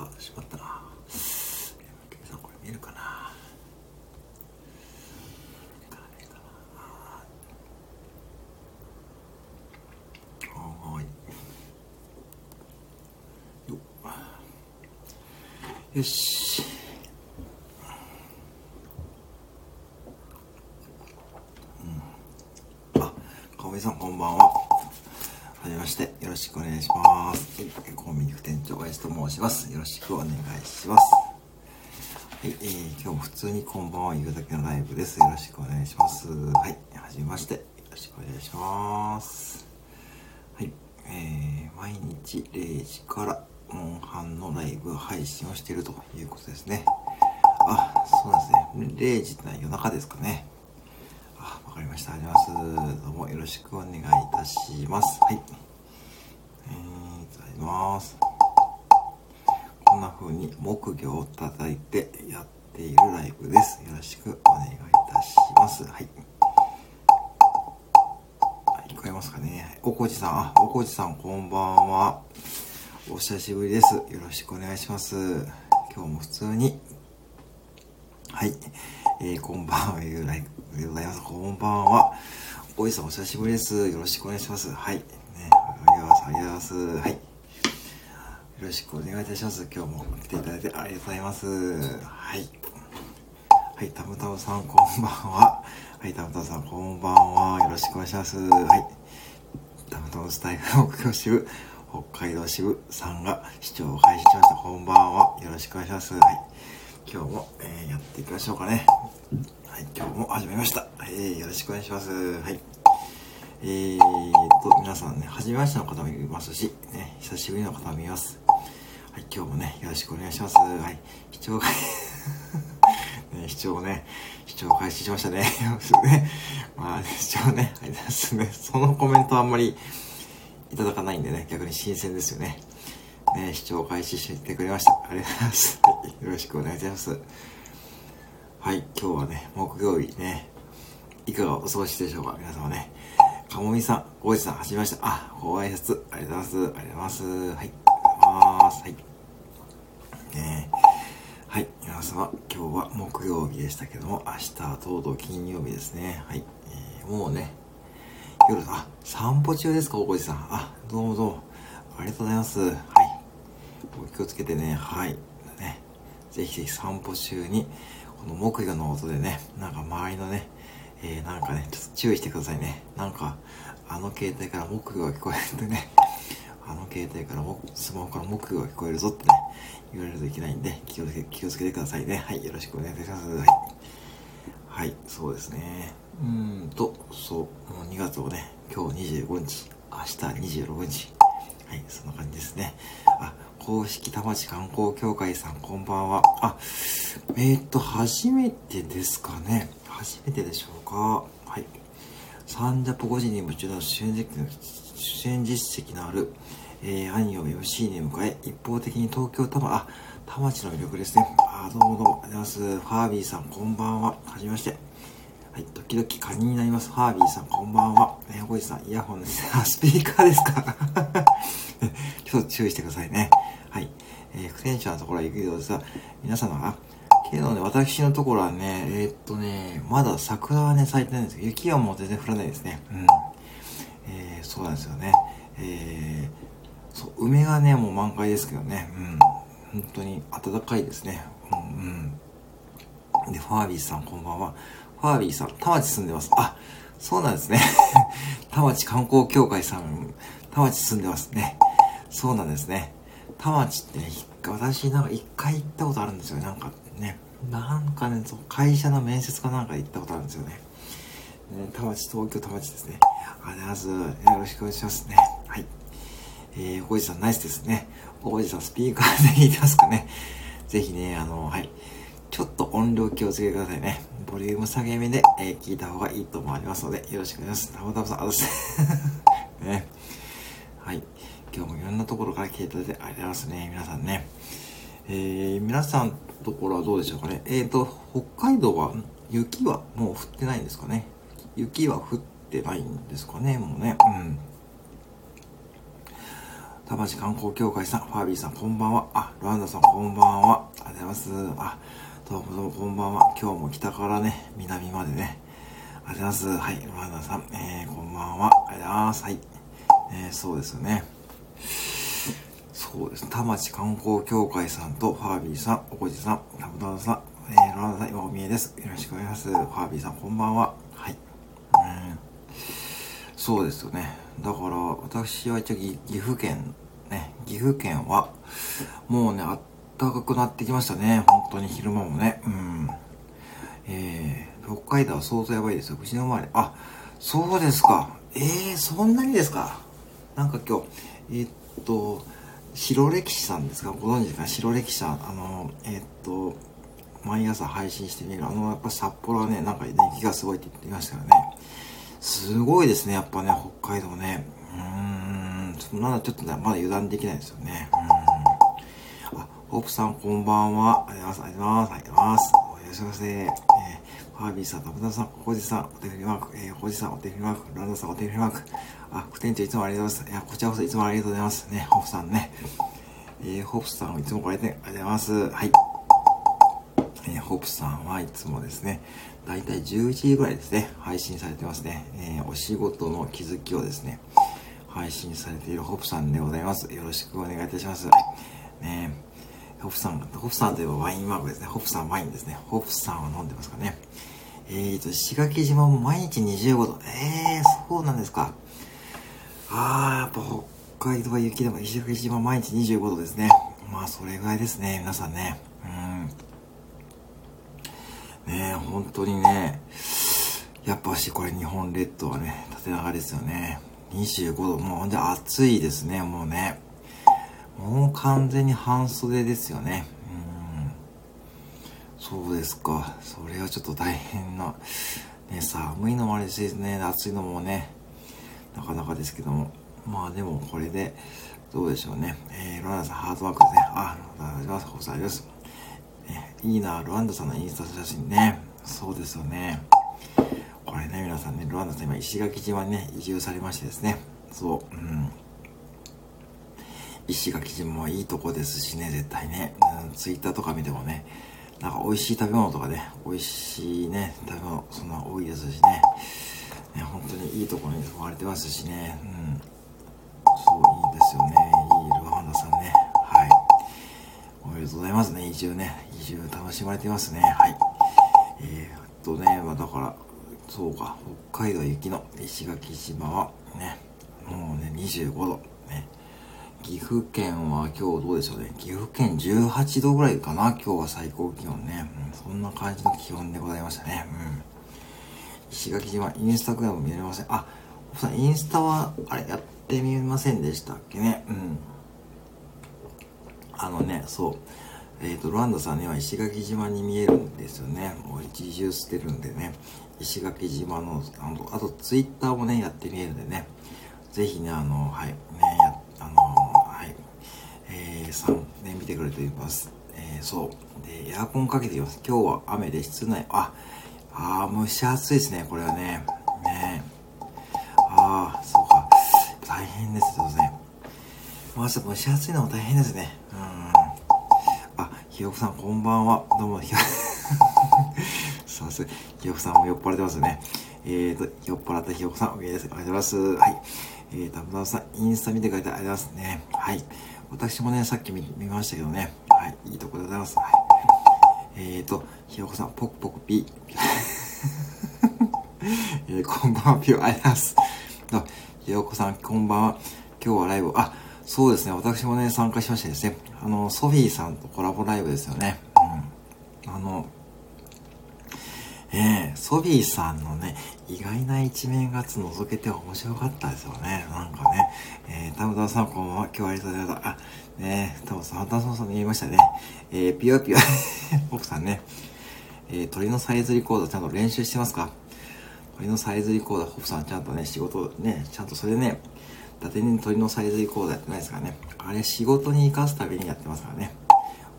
あ、しまったな。MK さん、これ見えるかなはい。よよし。うん。あ、かおみさん、こんばんは。はじめまして、よろしくお願いします。はいコンビニ副店長、林と申します。よろしくお願いします。はい、えー、今日も普通にこんばんは言うだけのライブです。よろしくお願いします。はい、はじめまして、よろしくお願いします。はい、えー、毎日0時からモンハンのライブ配信をしているということですね。あ、そうですね。0時ってのは夜中ですかね。あ、わかりました。ありがとうございます。どうもよろしくお願いいたします。はい。ます。こんな風に木魚を叩いてやっているライブです。よろしくお願いいたします。はい。はい、聞こえますかね？おこじさん、あ、おこじさんこんばんは。お久しぶりです。よろしくお願いします。今日も普通にはい。えー、こんばんは、ゆうライブでございます。こんばんは。おいさん、お久しぶりです。よろしくお願いします。はい。ね、ありがとうございます。はい。よろしくお願いいたします。今日も来ていただいてありがとうございます。はい。はい、たむたむさん、こんばんは。はい、たむたむさん、こんばんは。よろしくお願いします。はい。たむたむスタイフ目標支部、北海道支部さんが視聴を開始しました。こんばんは。よろしくお願いします。はい。今日も、えーやっていきましょうかね。はい、今日も始めました。えーよろしくお願いします。はい。えーと、皆さんね、初めましての方もいますし、ね、久しぶりの方もいます。はい、今日もね、よろしくお願いします。はい、視聴会、ね、視聴ね、視聴開始しましたね。ねまあ、視聴ね、はい、ですね。そのコメントあんまりいただかないんでね、逆に新鮮ですよね。ね、視聴開始してくれました。ありがとうございます。はいよろしくお願いします。はい、今日はね、木曜日ね、いかがお過ごしでしょうか？皆様ね。かもみさん、ごじさん、はじめまして。あ、ご挨拶、ありがとうございます。ありがとうございます。はい、ありがとうございます。はい。ねはい、皆様、今日は木曜日でしたけども、明日はとうとう金曜日ですね。はい、えーもうね、夜、あ、散歩中ですか、おこじさん。あ、どうもどうも。ありがとうございます。はい。お気をつけてね、はい。ね、ぜひぜひ散歩中に、この木魚の音でね、なんか周りのね、えー、なんかね、ちょっと注意してくださいね。なんか、あの携帯から木魚が聞こえるってね、あの携帯からも、スマホから木魚が聞こえるぞってね、言われるといけないんで、気をつけ、気をつけてくださいね。はい、よろしくお願いいたします。はい。はい、そうですね。うーんと、そう、もう2月をね、今日25日、明日26日。はい、そんな感じですね。あ、公式田町観光協会さん、こんばんは。あ、えー、っと、初めてですかね。初めてでしょうか。はい。サンジャポ5時に夢中の主演実績の主演実績のある、えー、兄を MC に迎え、一方的に東京多摩、あ、田町の魅力ですね。あ、どうもどうも、ありがとうございます。ファービーさん、こんばんは。はじめまして。はい、時々カニになります。ファービーさん、こんばんは。ね、おじさん、イヤホンです。あ、スピーカーですか ちょっと注意してくださいね。はい。えー、副店長のところは行くようですが、皆様、あ、けどね、私のところはね、えーっとね、まだ桜はね、咲いてないんですけど、雪はもう全然降らないですね。うん。えー、そうなんですよね。えー、そう、梅がね、もう満開ですけどね。うん。本当に暖かいですね。うん、うん。で、ファービーさん、こんばんは。ファービーさん、田町住んでます。あ、そうなんですね。田町観光協会さん、田町住んでますね。そうなんですね。田町ってね、私なんか一回行ったことあるんですよ。なんかね、なんかね、そう会社の面接かなんか行ったことあるんですよね。ね田町、東京田町ですね。ありがとうございます。よろしくお願いしますね。はい。えー、おじさんナイスですね。おじさんスピーカーで言いますかね。ぜひね、あの、はい。ちょっと音量気をつけてくださいね。ボリューム下げ目で、えー聞いた方がいいと思いますので、よろしくお願いします。たまたまさん、あざす。ね。はい。今日もいろんなところから聞いていただいてありがとうございますね。皆さんね。えー、皆さんのところはどうでしょうかね。えーと、北海道は雪はもう降ってないんですかね。雪は降ってないんですかね、もうね。うん。田町観光協会さん、ファービーさん、こんばんは。あ、ロアンダさん、こんばんは。ありがとうございます。あ、どうもどうもこんばんは。今日も北からね、南までね。ありがとうございます。はい、ロアンダさん、えー、こんばんは。ありがとうございます。はい。えー、そうですよね。そうです。田町観光協会さんと、ファービーさん、おこじさん、タブタブさん、えー、ロアンさん、今お見えです。よろしくお願いします。ファービーさん、こんばんは。はい。うん。そうですよね。だから、私は一応岐阜県、ね、岐阜県は、もうね、あったかくなってきましたね。本当に昼間もね。うん。えー、北海道は相当やばいですよ。口の周り。あ、そうですか。えー、そんなにですか。なんか今日、えー、っと、白歴史さんですか？ご存知ですか？白歴史さん。あの、えー、っと、毎朝配信してみる。あの、やっぱ札幌はね、なんか熱気がすごいって言ってましたよね。すごいですね、やっぱね、北海道ね。うーん、ちょっとまだちょっとね、まだ油断できないですよね。うん。あ、ホープさんこんばんは。ありがとうございます。ありがとうございます。お願いします。えー、ファービーさん、タブタさん、コジさん、お手振りマーク、えー、コジさん、お手振りマーク、ランドさん、お手振りマーク。あ、副店長いつもありがとうございます。いや、こちらこそいつもありがとうございます。ね、ホープさんね。えー、ホープさんいつもこれで、ありがとうございます。はい。えー、ホープさんはいつもですね、だいたい11時ぐらいですね、配信されてますね。えー、お仕事の気づきをですね、配信されているホップさんでございます。よろしくお願いいたします。ねホップさん、ホップさんといえばワインマークですね。ホップさんワインですね。ホップさんは飲んでますかね。えーと、石垣島も毎日25度。えー、そうなんですか。あー、やっぱ北海道は雪でも石垣島毎日25度ですね。まあ、それぐらいですね、皆さんね。うん。ねえ本当にね、やっぱしこれ日本列島はね、縦長ですよね。25度、もうほんで暑いですね、もうね。もう完全に半袖ですよね。うん。そうですか。それはちょっと大変な。ね、寒いのもあれですね、暑いのもね、なかなかですけども。まあでもこれで、どうでしょうね。えー、ロナさんハートワークですね。あ、ありがとうございます。ございます。いいな、ロワンダさんのインスタ写真ね。そうですよね。これね、皆さんね、ロワンダさん今石垣島にね、移住されましてですね。そう、うん。石垣島はいいとこですしね、絶対ね。うん、ツイッターとか見てもね、なんか美味しい食べ物とかね、美味しいね、食べ物、そんな多いですしね。ね、本当にいいところに住まれてますしね。うん。そういいですよね。いいルワンダさんねはい。おめでとうございますね。移住ね。移住楽しまれてますね。はい。えー、っとね、まあだから、そうか、北海道雪の石垣島はね、もうね、25度。ね。岐阜県は今日どうでしょうね。岐阜県18度ぐらいかな。今日は最高気温ね。うん、そんな感じの気温でございましたね。うん。石垣島、インスタグラム見れません。あ、さん、インスタは、あれ、やってみませんでしたっけね。うん。あのね、そう。えっ、ー、と、ロランドさんには石垣島に見えるんですよね。もう一重してるんでね。石垣島の、あの、あとツイッターもね、やってみえるんでね。ぜひね、あの、はい、ね、や、あの、はい、えー、3、ね、見てくれています。えー、そう。で、エアコンかけています。今日は雨で室内、あ、あー、蒸し暑いですね、これはね。ねああ、そうか。大変ですよね。まあ、蒸し暑いのも大変ですね。うん。あ、ひよこさんこんばんは。どうも、ひよ、さす、ひよこさんも酔っ払ってますね。えーと、酔っ払ったひよこさん、お見えです。ありがとうございます。はい。えー、たぶさん、インスタ見てくれてありがとうございますね。はい。私もね、さっき見見ましたけどね。はい。いいとこでございます。はい。えーと、ひよこさん、ポクポクピー。えー、こんばんは、ピュー、ありがとうございます。ひよこさん、こんばんは。今日はライブ、あ、そうですね、私もね、参加しましてですね、あの、ソフィーさんとコラボライブですよね。うん。あの、えー、ソフィーさんのね、意外な一面が覗けて面白かったですよね。なんかね、えー、田村さんこんばんは。今日はありがとうございます。あ、ね田村さん、田村さんに言いましたね。えー、ピヨピヨ、奥さんね、えー、鳥のサイズリコーダーちゃんと練習してますか？鳥のサイズリコーダー、ホプさんちゃんとね、仕事ね、ちゃんとそれね、伊達に鳥のサイズリコーダーやってないですからね。あれ仕事に生かすためにやってますからね。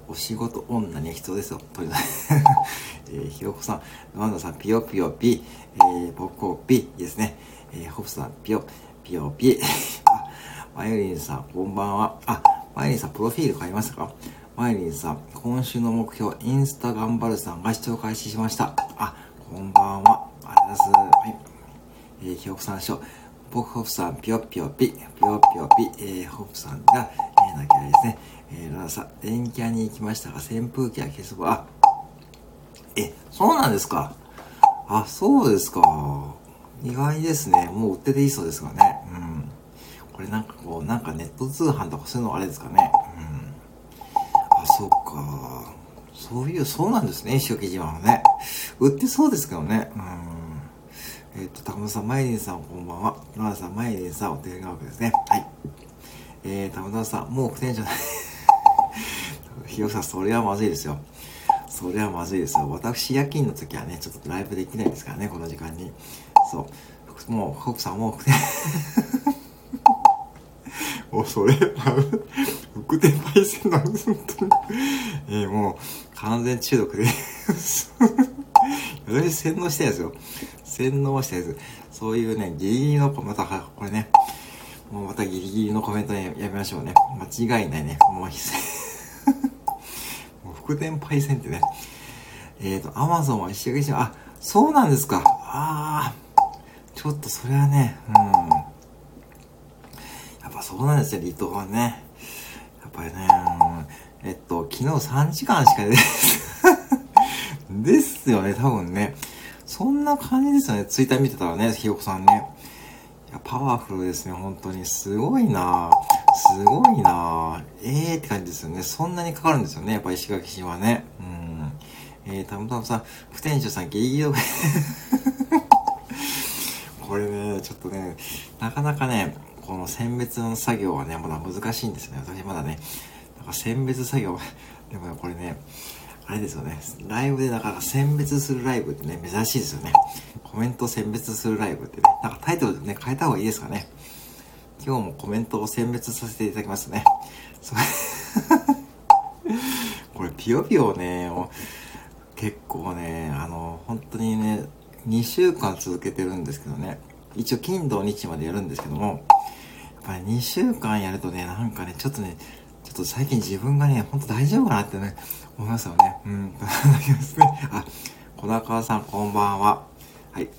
お仕事女には必要ですよ。鳥の、えー、ひよこさん、ワンダさん、ピヨピヨピ、えー、ポコピ、いいですね。えー、ホプさん、ピヨ、ピヨピ。あ、マユリンさん、こんばんは。あ、マユリンさん、プロフィール変えましたか？マユリンさん、今週の目標、インスタ頑張るさんが視聴開始しました。あ、こんばんは。ありがとうございます。はい。えー、ひよこさんしょ。ポフホフさん、ぴよぴよぴ、ぴよぴよぴ、えー、ホフさんが、えー、泣き合いですね。えー、ララさん、電気屋に行きましたが、扇風機は消すば、あ、え、そうなんですか？あ、そうですか。意外ですね。もう売ってていいそうですがね。これなんかこう、なんかネット通販とかそういうのあれですかね。うん。あ、そうか。そういう、そうなんですね、石垣島はね。売ってそうですけどね。うん。えっ、ー、と、高村さん、マイリンさん、こんばんは。野田さん、マイリンさん、お手紙がわけですね。はい。えー、高村さん、もう不天じゃない。ひよさん、それはまずいですよ。それはまずいですよ。私、夜勤の時はね、ちょっとライブできないですからね、この時間に。そう。もう、福さんもう、もうそれ、福天パイセンなんです、本当に。えー、もう、完全中毒で私洗脳したやつよ。洗脳したやつ。そういうね、ギリギリの、また、これね、もうまたギリギリのコメントやめましょうね。間違いないね。もう、もう福天パイセンってね。えっ、ー、と、アマゾンは石垣島、あ、そうなんですか。ああ。ちょっとそれはね、うん。やっぱそうなんですよ、離島はね。やっぱりね、えっと、昨日3時間しか出 ですよね、多分ね。そんな感じですよね、ツイッター見てたらね、ひよこさんね。いや、パワフルですね、本当に。すごいなすごいなええー、って感じですよね。そんなにかかるんですよね、やっぱ石垣島はね。うん。えー、たむたむさん、副店長さん、ギリギリ これね、ちょっとね、なかなかね、この選別の作業はね、まだ難しいんですね。私まだね、なんか選別作業、でも、これね、あれですよね、ライブでだから選別するライブってね、珍しいですよね。コメント選別するライブってね、なんかタイトルでね、変えた方がいいですかね。今日もコメントを選別させていただきますね。これ、ピヨピヨね、結構ね、あの、本当にね、2週間続けてるんですけどね。一応金土日までやるんですけども、ぱり2週間やるとね、なんかね、ちょっとね、ちょっと最近自分がね、ほんと大丈夫かなってね、思いますよね。うん。あ、小中さんこんばんは。はい。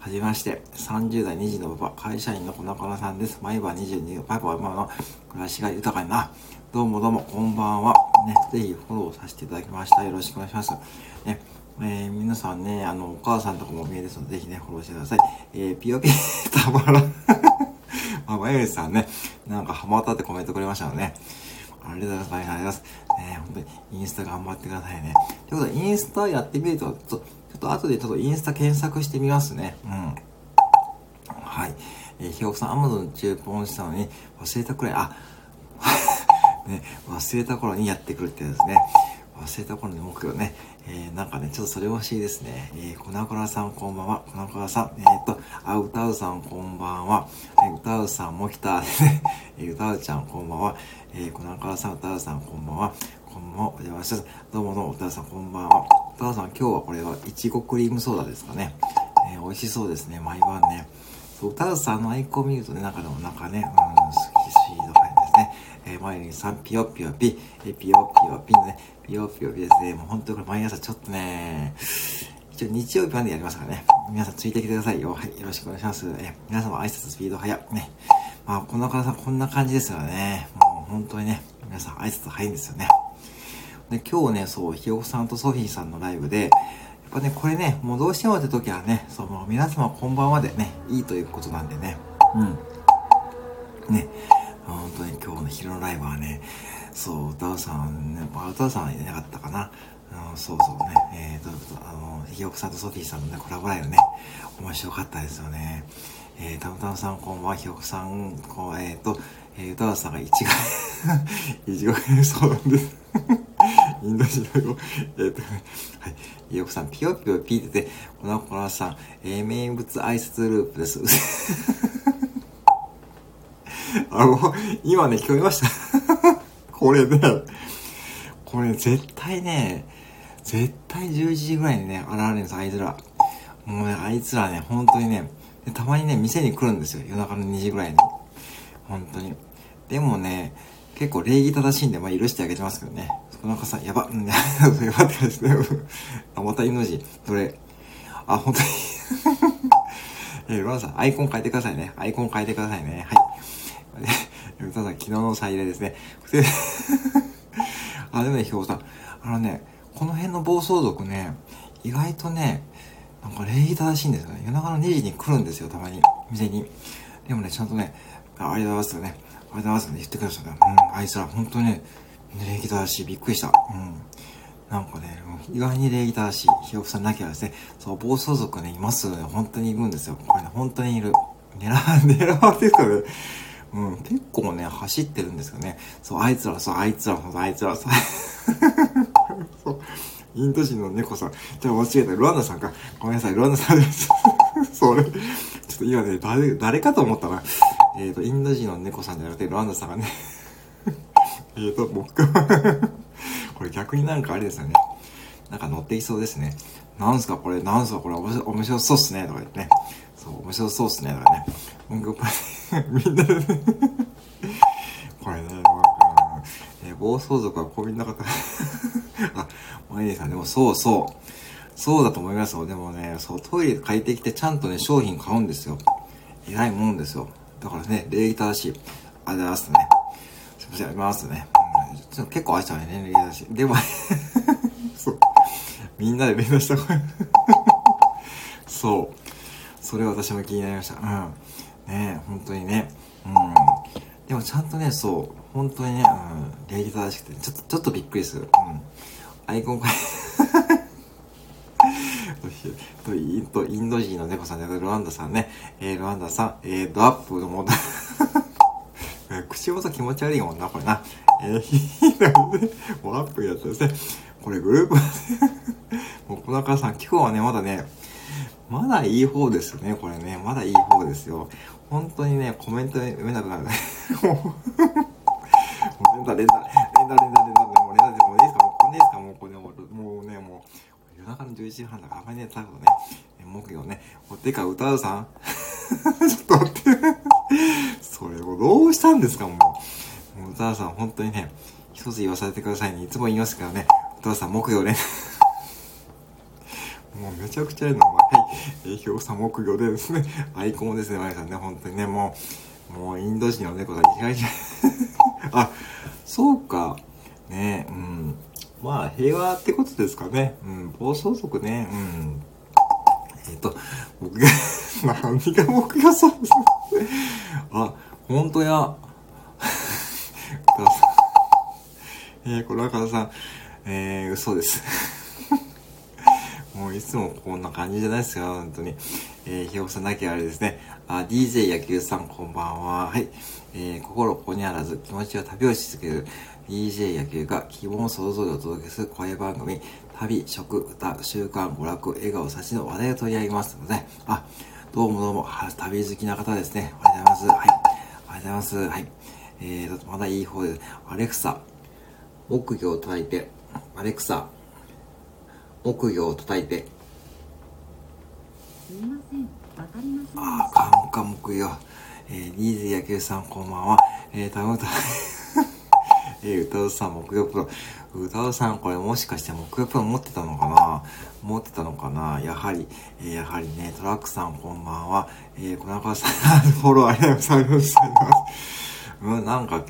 はじめまして。30代2児のパパ、会社員の小中さんです。毎晩22パパは今の暮らしが豊かにな。どうもどうも、こんばんは。ね、ぜひフォローさせていただきました。よろしくお願いします。ね、えー、皆さんね、あの、お母さんとかも見えですので、ぜひね、フォローしてください。えー、ピヨピたまらん。あ、まゆりさんね、なんかハマったってコメントくれましたのでね。ありがとうございます。ありがとうございます。ね、本当にインスタ頑張ってくださいね。ということで、インスタやってみると、ちょっと、ちょっと後でちょっとインスタ検索してみますね。うん。はい。えー、ひよこさん、アマゾン注文したのに忘れたくらい、あ、ね、忘れた頃にやってくるってやつね。忘れた頃に目標ね。えー、なんかね、ちょっとそれ欲しいですね。えー、粉倉さんこんばんは。粉倉さん、えー、っと、あ、歌うさんこんばんは。えー、歌うさんも来た。えー、歌うちゃんこんばんは。えー、粉倉さん、歌うさんこんばんは。こんばんは。お邪魔します。どうもどうも、歌うさんこんばんは。歌うさん、今日はこれは、いちごクリームソーダですかね。えー、美味しそうですね。毎晩ね。そう、歌うさんのアイコン見るとね、中でもなんかね、うん、ですね。えー、前にさん、ピヨピヨピ、えー、ピヨピヨピのね、ピヨピヨピですね。もう本当これ毎朝ちょっとね、一応日曜日までやりますからね。皆さんついてきてくださいよ。はい。よろしくお願いします。え皆様挨拶スピード早ね。まあ、この方こんな感じですよね。もう本当にね、皆さん挨拶早いんですよね。で、今日ね、そう、ひよこさんとソフィーさんのライブで、やっぱね、これね、もうどうしてもって時はね、その、皆様こんばんはでね、いいということなんでね。うん。ね、本当に今日の昼のライブはね、そう、歌うさんね、まあ、歌うさんはいなかったかな。あのそうそうね、えーと、あの、ひよこさんとソフィーさんのね、コラボライブね、面白かったですよね。えー、たむたむさんこんばんは、ひよこさん、こう、えーと、えー、歌うさんが一が、一が、そうなんです。インド人の、えーと、はい、ひよこさん、ピヨピヨピーってて、このコラさん、えー、名物挨拶ループです。あの、今ね、聞こえました これね、これ絶対ね、絶対11時ぐらいにね、現れるんです、あいつら。もうね、あいつらね、本当にね、たまにね、店に来るんですよ。夜中の2時ぐらいに。本当に。でもね、結構礼儀正しいんで、まあ許してあげてますけどね。その中さ、やば、うん、やばって感じですね。あ、また犬字。どれあ、本当に えー、ロナさん、アイコン変えてくださいね。アイコン変えてくださいね。はい。え、さん、昨日の再入れですね。あ、でもね、ひょうさん、あのね、この辺の暴走族ね、意外とね、なんか礼儀正しいんですよね。夜中の2時に来るんですよ、たまに。店に。でもね、ちゃんとね、ありがとうございますよね。ありがとうございますね。言ってくださいね。うん、あいつら、本当にね、礼儀正しい。びっくりした。うん。なんかね、意外に礼儀正しい。ひよこさんなきゃですね、そう、暴走族ね、いますよね。本当にいるんですよ。これね、本当にいる。狙わ、狙われてるかね。うん、結構ね、走ってるんですよね。そう、あいつら、そう、あいつら、そう、あいつら、そう。そう。インド人の猫さん。じゃあ間違えた。ルワンダさんか。ごめんなさい、ルワンダさんです。それ、ちょっと今ね、誰、誰かと思ったな。えっ、ー、と、インド人の猫さんじゃなくて、ルワンダさんがね。えっと、僕はこれ逆になんかあれですよね。なんか乗っていそうですね。なんすかこれ、なんすかこれ、面白そうっすね。とか言ってね。そう、面白そうっすね。とからね。文句みんなでねこれね、なんか、えー、暴走族はこうみんな方あ、マイネさん、でもそうそう。そうだと思いますよ。でもね、そう、トイレ借りてきてちゃんとね、商品買うんですよ。偉いもんですよ。だからね、礼儀正しい。ありがとうございますね。すいません、ありますね。うん、結構愛したね、礼儀正しい。でも そう。みんなで連絡した声 そう。それは私も気になりました。うん。ねえ本当にね。うん。でもちゃんとね、そう。本当にね、うん。礼儀正しくて、ちょっと、ちょっとびっくりする。うん。アイコン変と、インド、インド人の猫さんじゃなくて、ルワンダさんね。えー、ルワンダさん、えー、ドアップのもの。口元気持ち悪いもんな、これな。えー、いいなね。もうアップやったですね。これグループ もう小中さん、今日はね、まだね、まだいい方ですね、これね。まだいい方ですよ。本当にね、コメント読めなくなる。もう、もう連打連打、連打連打連打、もう連打でもういいですかもうこんでいいですかもうこれもう、もうね、もう、夜中の11時半だからあんまりね、最後ね、木魚ね、おてか歌うさん ちょっと待ってそれをどうしたんですかもう。もう歌うさん、本当にね、一つ言わされてくださいね。いつも言いますからね。歌うさん、木魚ね。もうめちゃくちゃいいの。はい。表さ木魚でですね、アイコンですね、マリさんね、本当にね、もう、もうインド人の猫が意外にあ、そうか。ねうん。まあ、平和ってことですかね。うん、暴走族ね、うん。えっ、ー、と、僕が 何が僕がそうですね。あ、ほんとや。えー、これはかさん、えー、嘘です。ういつもこんな感じじゃないですよ、本当に。えー、ひよこさんだけあれですね。あ、DJ 野球さんこんばんは。はい。えー、心ここにあらず気持ちは旅をし続ける DJ 野球が希望を想像でお届けする声番組、旅、食、歌、習慣、娯楽、笑顔、差しの話題を取り上げますので、あ、どうもどうも、旅好きな方ですね。ありがとうございます。はい。ありがとうございます。はい。えー、まだいい方です。アレクサ、木魚を叩いて、アレクサ、木魚を叩いてすみません。わかりませんああカンカ木魚えー、ニーズ野球さんこんばんは。えー、たむた。えー、歌うさん木魚プロ。歌うさんこれもしかして木魚プロ持ってたのかな？持ってたのかな？やはり、えー、やはりね、トラックさんこんばんは。えー、小中さん、フォローありがとうございます。うん、なんか、ん？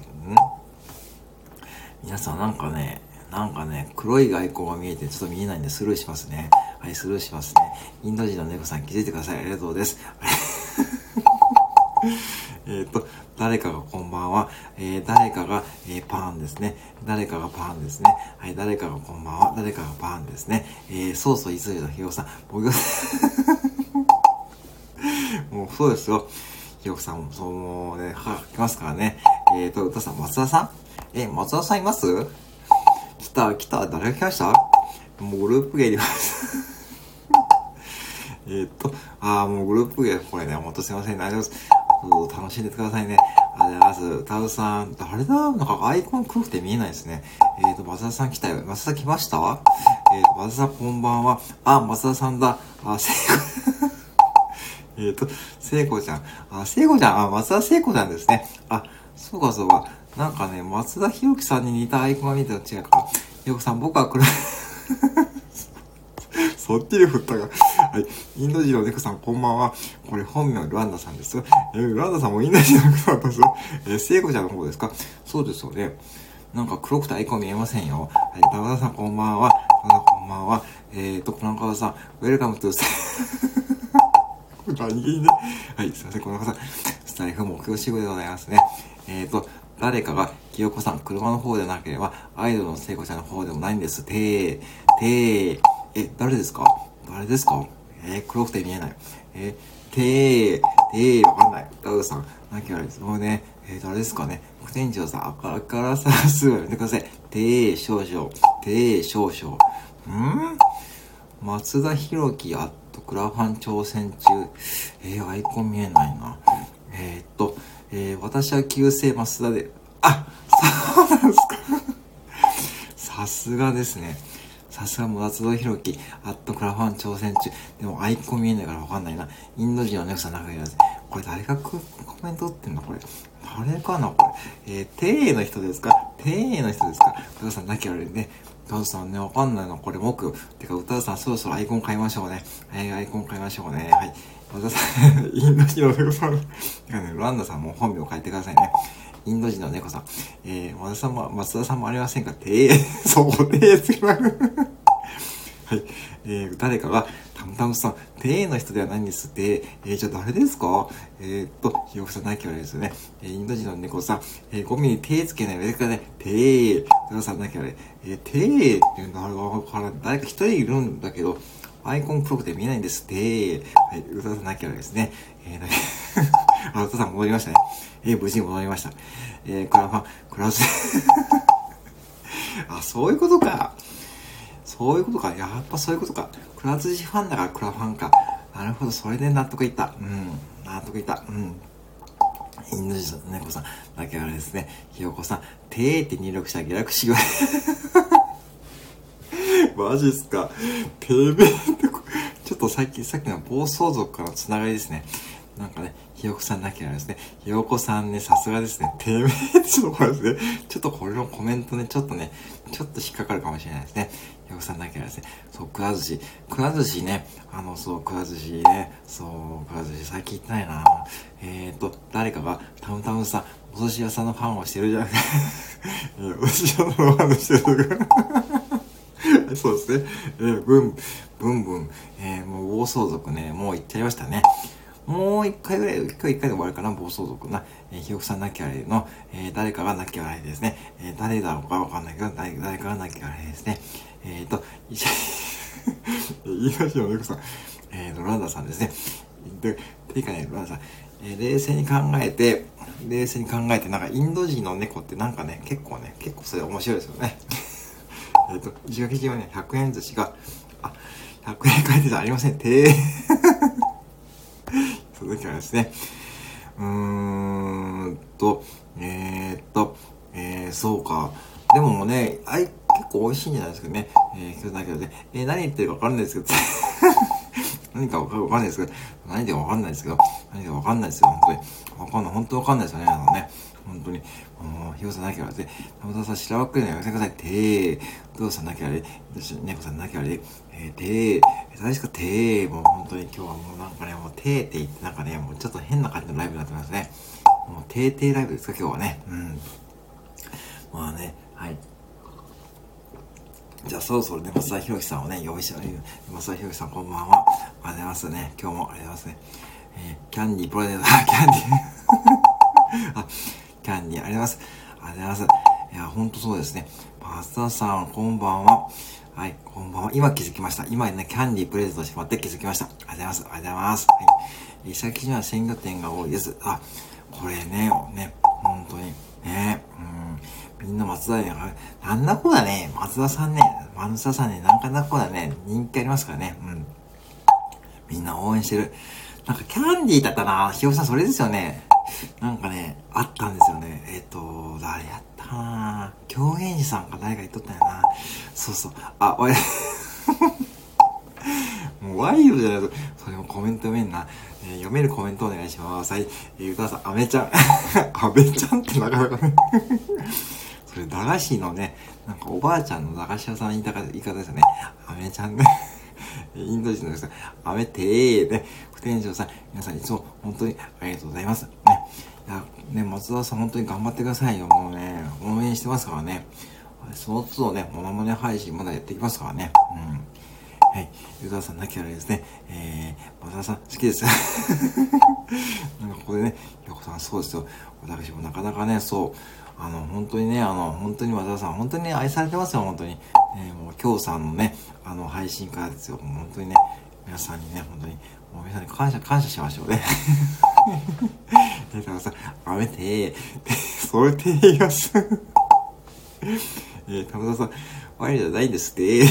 皆さんなんかね、なんかね、黒い外交が見えてちょっと見えないんでスルーしますね。はい、スルーしますね。インド人の猫さん気づいてください。ありがとうです。えっと、誰かがこんばんは。えー、誰かが、えー、パーンですね。誰かがパーンですね。はい、誰かがこんばんは。誰かがパーンですね。えー、そうそう、いついたひよさん。僕 もうそうですよ。ひよさんも、そう、もうね、は、来ますからね。えっ、ー、と、歌さん、松田さん？え、松田さんいます？来た、来た、誰が来ました？もうグループ芸で えっと、ああ、もうグループ芸、これね、ほんとすいません、大丈夫です。楽しんでてくださいね。ありがとうございます。タウさん、誰だな？んかアイコン黒くて見えないですね。えっ、ー、と、松田さん来たよ。松田来ました？えっ、ー、と、松田さんこんばんは。あ、松田さんだ。あ、せい、えっと、聖子ちゃん。あ、聖子ちゃん。あ、松田聖子ちゃんですね。あ、そうかそうか。なんかね、松田博樹さんに似たアイコンが見てるの違うか。ひよこさん、僕は黒い。そっちで振ったが。はい。インド人の猫さん、こんばんは。これ本名、ルワンダさんです。えー、ルワンダさんもインド人の猫さんです。えー、聖子ちゃんの方ですか？そうですよね。なんか黒くてアイコン見えませんよ。はい。田和田さん、こんばんは。田和田こんばんは。えーと、コナンカワさん、ウェルカムトゥー 何気にね。はい、すいません、コナンカワさん。スタイフ目標仕事でございますね。えーと、誰かが、清子さん、車の方でなければ、アイドルの聖子ちゃんの方でもないんです。てー、てー、え、誰ですか？誰ですか？えー、黒くて見えない。えー、てー、てー、わかんない。ダウさん、なきゃあれです。もうね、えー、誰ですかね？副店長さん、あからからさ、すぐやめてください。てー、少々。てー、少々。ん？松田博樹アットクラファン挑戦中。えー、アイコン見えないな。えー、っと、えー、私は旧姓増田で、あ、そうなんですか。さすがですね。さすがも松田博樹、アットクラファン挑戦中。でもアイコン見えないからわかんないな。インド人のネクさん仲いいやつ。これ誰がコメント打ってんのこれ。誰かなこれ。えー、テーの人ですかテーの人ですか歌さんなきゃあれね。歌さんね、わかんないの。これ僕。てか、歌さんそろそろアイコン変えましょうね。はい、アイコン変えましょうね。はい。和田さん、インド人 の猫さん。ね、ランダさんも本名変えてくださいね。インド人の猫さん。えー、和田さんも、松田さんもありませんかて？ー、そう、てー、つきま はい。えー、誰かが、たむたむさん、てーの人ではないんですって、えー、じゃあ誰ですか？えー、っと、ひよこさんなきゃあれですよね。えー、インド人の猫さん、えー、ゴミに手つけない上からね、てー、たさんなきゃあれ、えー、てーっていうのあれわから。誰か一人いるんだけど、アイコン黒くて見えないんですって。はい、うたさんなきゃですね。えー、だけ、あ、うたさん戻りましたね。えー、無事に戻りました。えー、クラファン、クラウス。あ、そういうことか。そういうことか。やっぱそういうことか。クラウズジファンだからクラファンか。なるほど、それで納得いった。うん。納得いった。うん。インド人の猫さんだけあれですね。ひよこさん、てーって入力したギャラクシーはマジっすか？てめえってちょっとさっき、さっきの暴走族からのつながりですね。なんかね、ひよこさんだけあれですね。ひよこさんね、さすがですね。てめえってとこですね。ちょっとこれのコメントね、ちょっとね、ちょっと引っかかるかもしれないですね。ひよこさんだけあれですね。そう、くら寿司。くら寿司ね、あの、そう、くら寿司ね。そう、くら寿司最近行ってないなえーと、誰かが、たむたむさん、お寿司屋さんのファンをしてるじゃなくて、お寿司屋さんのファンをしてるとか そうですね。えー、ブン、ブンブン、えー、もう暴走族ね、もう行っちゃいましたね。もう一回ぐらい、一回一回で終わるかな、暴走族な。えー、ひよこさんなきゃあれの、えー、誰かがなきゃあれですね。えー、誰だろうかわかんないけど、誰誰かがなきゃあれですね。えっ、ー、と、い しゃ、いしいよ、猫さん。えー、ロランダさんですね。で、ていうかね、ロランダさん、えー、冷静に考えて、冷静に考えて、なんかインド人の猫ってなんかね、結構ね、結構それ面白いですよね。えっ、ー、と、石垣島ね、100円寿司が、あ、100円書いてたありません。てー。その時はですね、うーんと、えー、っと、えー、そうか。でもね、あい、結構美味しいんじゃないですかね。えー、今日だけどね、えー、何言ってるかわかんないですけど、何かわかんないですけど、何でかわかんないですけど、何でかわかんないですよ、本当に。わかんない、本当わかんないですよね、あのね。本当に。もう、ひよさんなきゃあれで、たまたまさ、白ばっかりのやめてください。てー。お父さんなきゃあれ、私猫さんなきゃあれ、えー、てー。最初か？てー。もう本当に今日はもうなんかね、もうてーって言って、なんかね、もうちょっと変な感じのライブになってますね。もう、てーてーライブですか、今日はね。うん。まあね、はい。じゃあそろそろね、松田博樹さんをね、用意して、松田博樹さんこんばんは。ありがとうございますね。今日もありがとうございますね。えー、キャンディープロデューサー、キャンディー あ、キャンディーありがとうございます。ありがとうございます。いや、ほんとそうですね。松田さん、こんばんは。はい、こんばんは。今気づきました。今ね、キャンディープレゼントしてもらって気づきました。ありがとうございます。ありがとうございます。はい。石垣には鮮魚店が多いです。あ、これね、ね、本当に。ね、うん。みんな松田ね、なんだこだね、松田さんね、松田さんね、なんかなこだね、人気ありますからね。うん。みんな応援してる。なんかキャンディーだったな。ひよさんそれですよね。なんかね、あったんですよね。えっ、ー、と、誰やったかな狂言師さんか誰か言っとったよな。そうそう。あ、ワイ、もうワイルドじゃないと、それもコメント読めんな。えー、読めるコメントお願いします。はい。えー、歌さん、アメちゃん。アメちゃんってなかなかねそれ、駄菓子のね、なんかおばあちゃんの駄菓子屋さん言いた言い方ですよね。アメちゃんね。インド人の人、アメてーね。副店長さん、皆さんいつも本当にありがとうございます。ね。いや、ね、松田さん本当に頑張ってくださいよ。もうね、応援してますからね。その都度ね、モノマネ配信まだやっていきますからね。うん。はい。湯沢さん、なきゃあれですね。えー、松田さん、好きです。なんかここでね、ひよこさん、そうですよ。私もなかなかね、そう、あの、本当にね、あの、本当に和田さん、本当に、ね、愛されてますよ、本当に。えー、もう、今日さんのね、あの、配信からですよ。本当にね、皆さんにね、本当に、もう皆さんに感謝、感謝しましょうね。え、だからさ、あめてー、それて言います。えー、田村さん、ワイルじゃないんですって。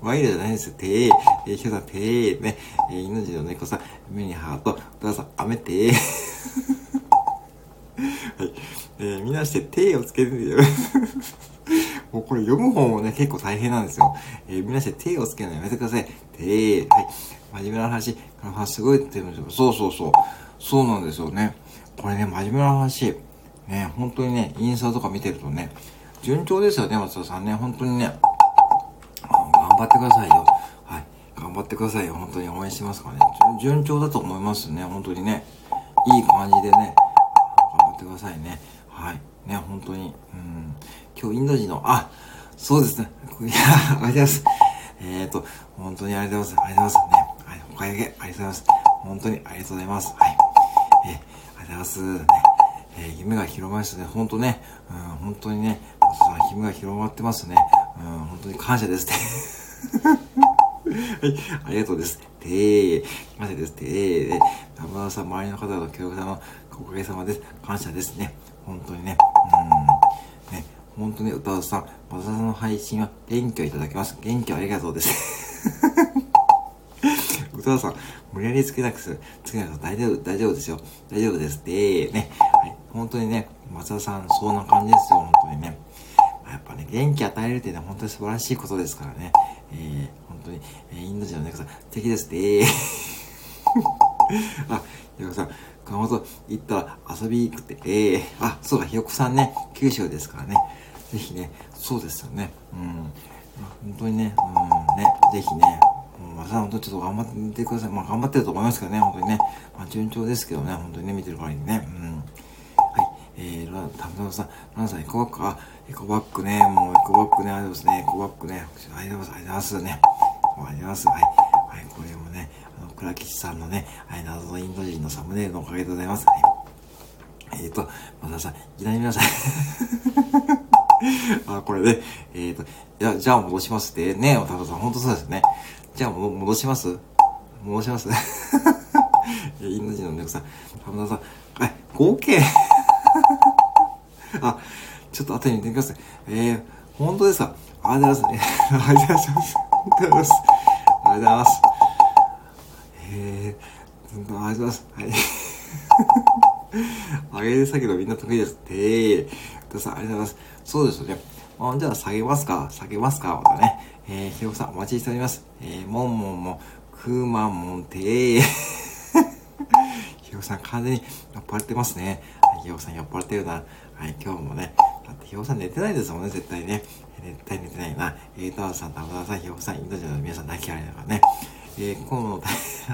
ワイルじゃないんですって。えー、ひょさん、てー、ね、えー、命の猫さん、目にハート、田村さん、あめてー。はい。えー、みんなして、てーをつけてる。もうこれ読む方もね、結構大変なんですよ。えー、みんなして手をつけるのやめてください。手、はい。真面目な話、すごいって言うんですよ。そうそうそう。そうなんですよね。これね、真面目な話。ね、本当にね、インスタとか見てるとね、順調ですよね、松田さんね。本当にね、頑張ってくださいよ。はい。頑張ってくださいよ。本当に応援してますからね。順調だと思いますね。本当にね。いい感じでね、頑張ってくださいね。はい。ね、本当に。うん。今日インド人の、あ、そうですね。いや、ありがとうございます。えっ、ー、と、本当にありがとうございます。ありがとうございますね。はい。おかげ、ありがとうございます。本当にありがとうございます。はい。えー、ありがとうございます。ね。えー、夢が広まりましたね。本当ね。うん、本当にね。夢が広まってますね。うん、本当に感謝ですね。はい、ありがとうです。てー、感謝です。てー、で、田村さん、周りの方の協力様、おかげさまです。感謝ですね。本当にね。うん。ね、本当に歌うさん、和田さんの配信は元気をいただきます。元気をありがとうです。歌うさん、無理やりつけなくする、つけなくて大丈夫、大丈夫ですよ。大丈夫です。で、ね。はい。本当にね、松田さん、そんな感じですよ。本当にね。やっぱね、元気与えるっていうのは本当に素晴らしいことですからね。えー、本当に、えー、インド人の猫さん、素敵ですね。あ、ひよこさん、熊本行ったら遊び行くって、ええ。ー、あ、そうか、ひよこさんね、九州ですからね。ぜひね、そうですよね。うん。本当にね、うん、ね、ぜひね、まさ本当ちょっと頑張ってください。まあ頑張ってると思いますけどね、本当にね。まあ順調ですけどね、本当にね、見てる限りね。うん。えー、ラタムタムさん、ランさん、エコバッグ、あ、エコバッグね、もうエコバッグね、ありがとうございますね、エコバッグね、ありがとうございますね。ありがとうございます。はい。はい、これも、倉吉さんのね、はい、謎のインド人のサムネイルのおかげでございます。はい。えっ、ー、と、またさん、いきなり皆さんあ、これね、えっ、ー、と、いや、じゃあ戻しますって、ね、タムさん、ほんとそうですよね。じゃあ戻します？戻します？インド人の猫さん、タムさん、はい、合計？あ、ちょっと後に見てください。えー、本当ですか？ありがとうございます。ありがとうございます。ありがとうございます。ありがとうございます。えー、ありがとうございます。はい。上げるけどみんな得意です。えー、どうぞありがとうございます。そうですよね。あじゃあ下げますか下げますかまたね。えー、ひろこさんお待ちしております。えー、もんもんも、くまもんてー。ひろこさん完全に酔っ払ってますね。はいひよこさん酔っ払ってるな。はい、今日もね、だってひよこさん寝てないですもんね、絶対ね。絶対寝てないな。えー、タワさん、田村さん、ひよこさん、インド人の皆さん、泣き笑いだからね。えー、雲の歌、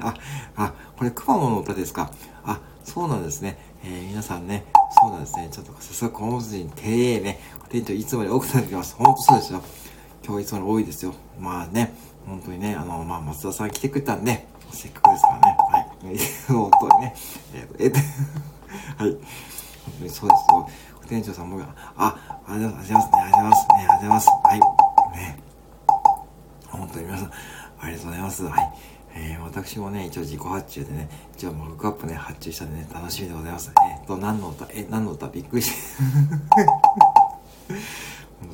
あ、あ、これ、熊本の歌ですか。あ、そうなんですね。えー、皆さんね、そうなんですね。ちょっと、さすが熊本人、丁寧ね。店長、いつもより多くなってきます。ほんとそうですよ。今日いつもより多いですよ。まあね、本当にね、あの、まあ、松田さん来てくれたんで、せっかくですからね。はい。本当にね。えっ、ー、と、えっー、はい。本当にそうですよ。店長さんも、あ、ありがとうございますね。ありがとうございますね。ありがとうございます。はい。ね。本当に皆さん、ありがとうございます。はい。えー、私もね、一応自己発注でね、一応マグカップね、発注したんでね、楽しみでございます。えっ、ー、と、何の歌、え、何の歌びっくりして。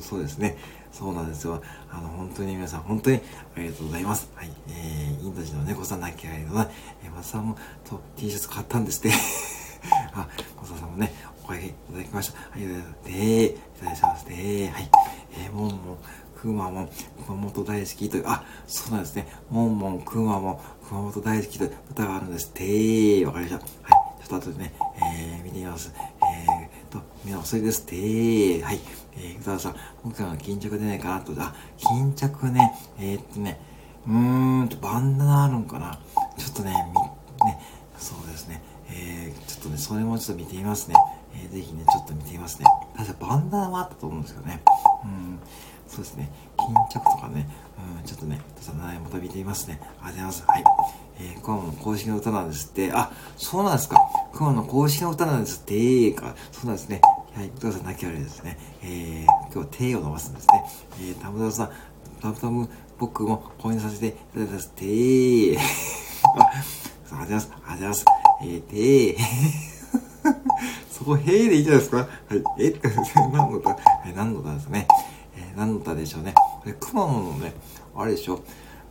そうですね。そうなんですよ。あの、本当に皆さん、本当にありがとうございます。はい。えー、インド人の猫さんなきゃいけない。えー、松さんも、と、T シャツ買ったんですって。あ、小沢さんもね、おかげいただきました。はい、でー、いただきます。でー、はい。えー、もう、もう、くまモン、熊本大好きという、あ、そうなんですね。モンモン、くまモン、熊本大好きという歌があるんです。てー、わかりました。はい。ちょっと後でね、えー、見てみます。えーと、みんな遅いです。て、はい。えー、歌さん、今回は巾着出ないかなと、あ、巾着ね、えー、っとね、うーんと、バンダナあるんかな。ちょっとね、み、ね、そうですね。えー、ちょっとね、それもちょっと見てみますね。えー、ぜひね、ちょっと見てみますね。確かバンダナもあったと思うんですけどね。うん、そうですね。巾着とかね、うん、ちょっとね、ちょっとまた見てみますね。ありがとうございます。はい。えー、クマの公式の歌なんですって。あ、そうなんですか。クマの公式の歌なんですって。か。そうなんですね。はい、どうぞ泣きあれですね。えー、今日は手を伸ばすんですね。えー、たむたむさん、たむたむ僕も購入させていただきます。てー。ありがとうございます。ありがとうございます。えー、てー。そこ、へーでいいじゃないですか。はい。え 何の歌、はい、何の歌ですね。えー、何の歌でしょうね。これ、くまモンのね、あれでしょ？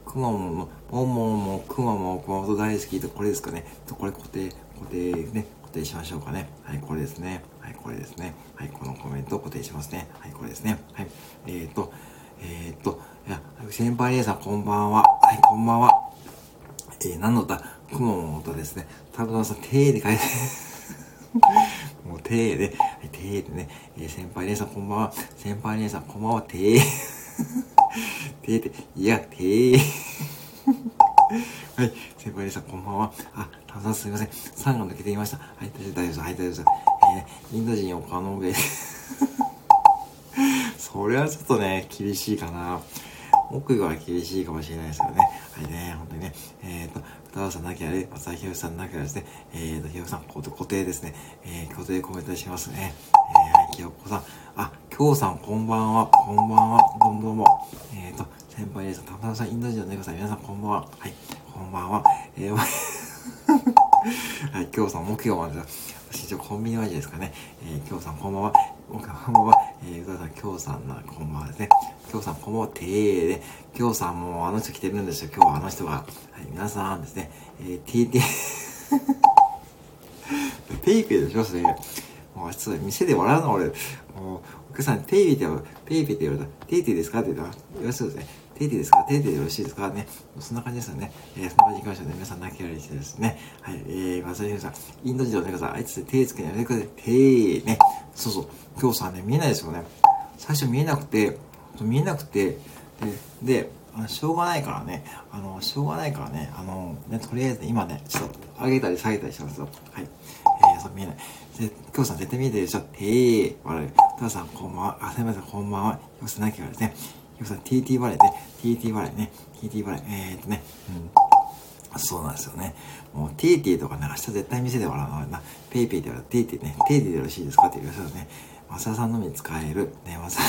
くまモンの、もんもんも、くまモン、熊本大好きと、これですかね？と、これ固定、固定ね、固定しましょうかね。はい、これですね。はい、これですね。はい、このコメント固定しますね。はい、これですね。はい。えーと、えーと、いや、先輩姉さんこんばんは。はい、こんばんは。えー、何の歌？くもの歌ですね。たぶんさん、てーで書いて、てーで、はい、てーでね、えー、先輩姉さんこんばんは。先輩姉さんこんばんは、てー。てーで、いや、てー。はい、先輩姉さんこんばんは。あ、たぶんさんすみません。3が抜けていました。はい、大丈夫です。はい、大丈夫です。えー、インド人岡野上。それはちょっとね、厳しいかな。奥が厳しいかもしれないですよね。はいね、本当にね。えっ、ー、と、歌川さんなきゃね、松田博さんなきゃですね、えっ、ー、と、ひよさん、固定ですね。えー、固定コメントしますね。えー、はい、ひよこさん。あ、きょうさん、こんばんは。こんばんは。どうもどうも。えっ、ー、と、先輩です。たまたまさん、インド人の猫さん、皆さん、こんばんは。はい、こんばんは。えー、はい、きょうさん、木曜まで私、一応コンビニマジですかね。えー、きょうさん、こんばんは。こんばんは。えー、うたさん、きょうさんな、こんばんはですね。きょうさん、こんばんは。てーで、きょうさんもあの人来てるんですよ。今日はあの人が。はい、皆さんですね。えー、てーてー。ペイペイでしょ、それ。もう、ちょっと店で笑うの俺。もう、お客さん、ペイペイって、ペイペイって言われたら、テイテイですかって言ったら、よろしいですね。テイテイですか？テイテイでよろしいですかね。そんな感じですよね。えー、そんな感じに行きましょうね。皆さん泣き笑いしてですね。はい、えー、まさにさん、インド人の猫さん、あいつ手つけないでください。手ね。そうそう。今日さん、ね、見えないですよね。最初見えなくて、見えなくて、で、で、しょうがないからね、あの、しょうがないからね、あの、ね、とりあえず今ね、ちょっと上げたり下げたりしますよ。はい。えー、そう見えない。で、今日さん絶対見えてるでしょ。てー、笑い。たさんこんばんは。あ、すみません、こんばんは。よくさなきゃですね。よくさん TT 笑いで、TT 笑いね。TT 笑い。えー、っとね、うん。そうなんですよね。もう、ティーティーとかね、明日絶対店で笑うのな。ペイペイで笑う。ティーティーね。ティーティーでよろしいですか？って言われたらね。マサさんのみ使える。ね、マサ、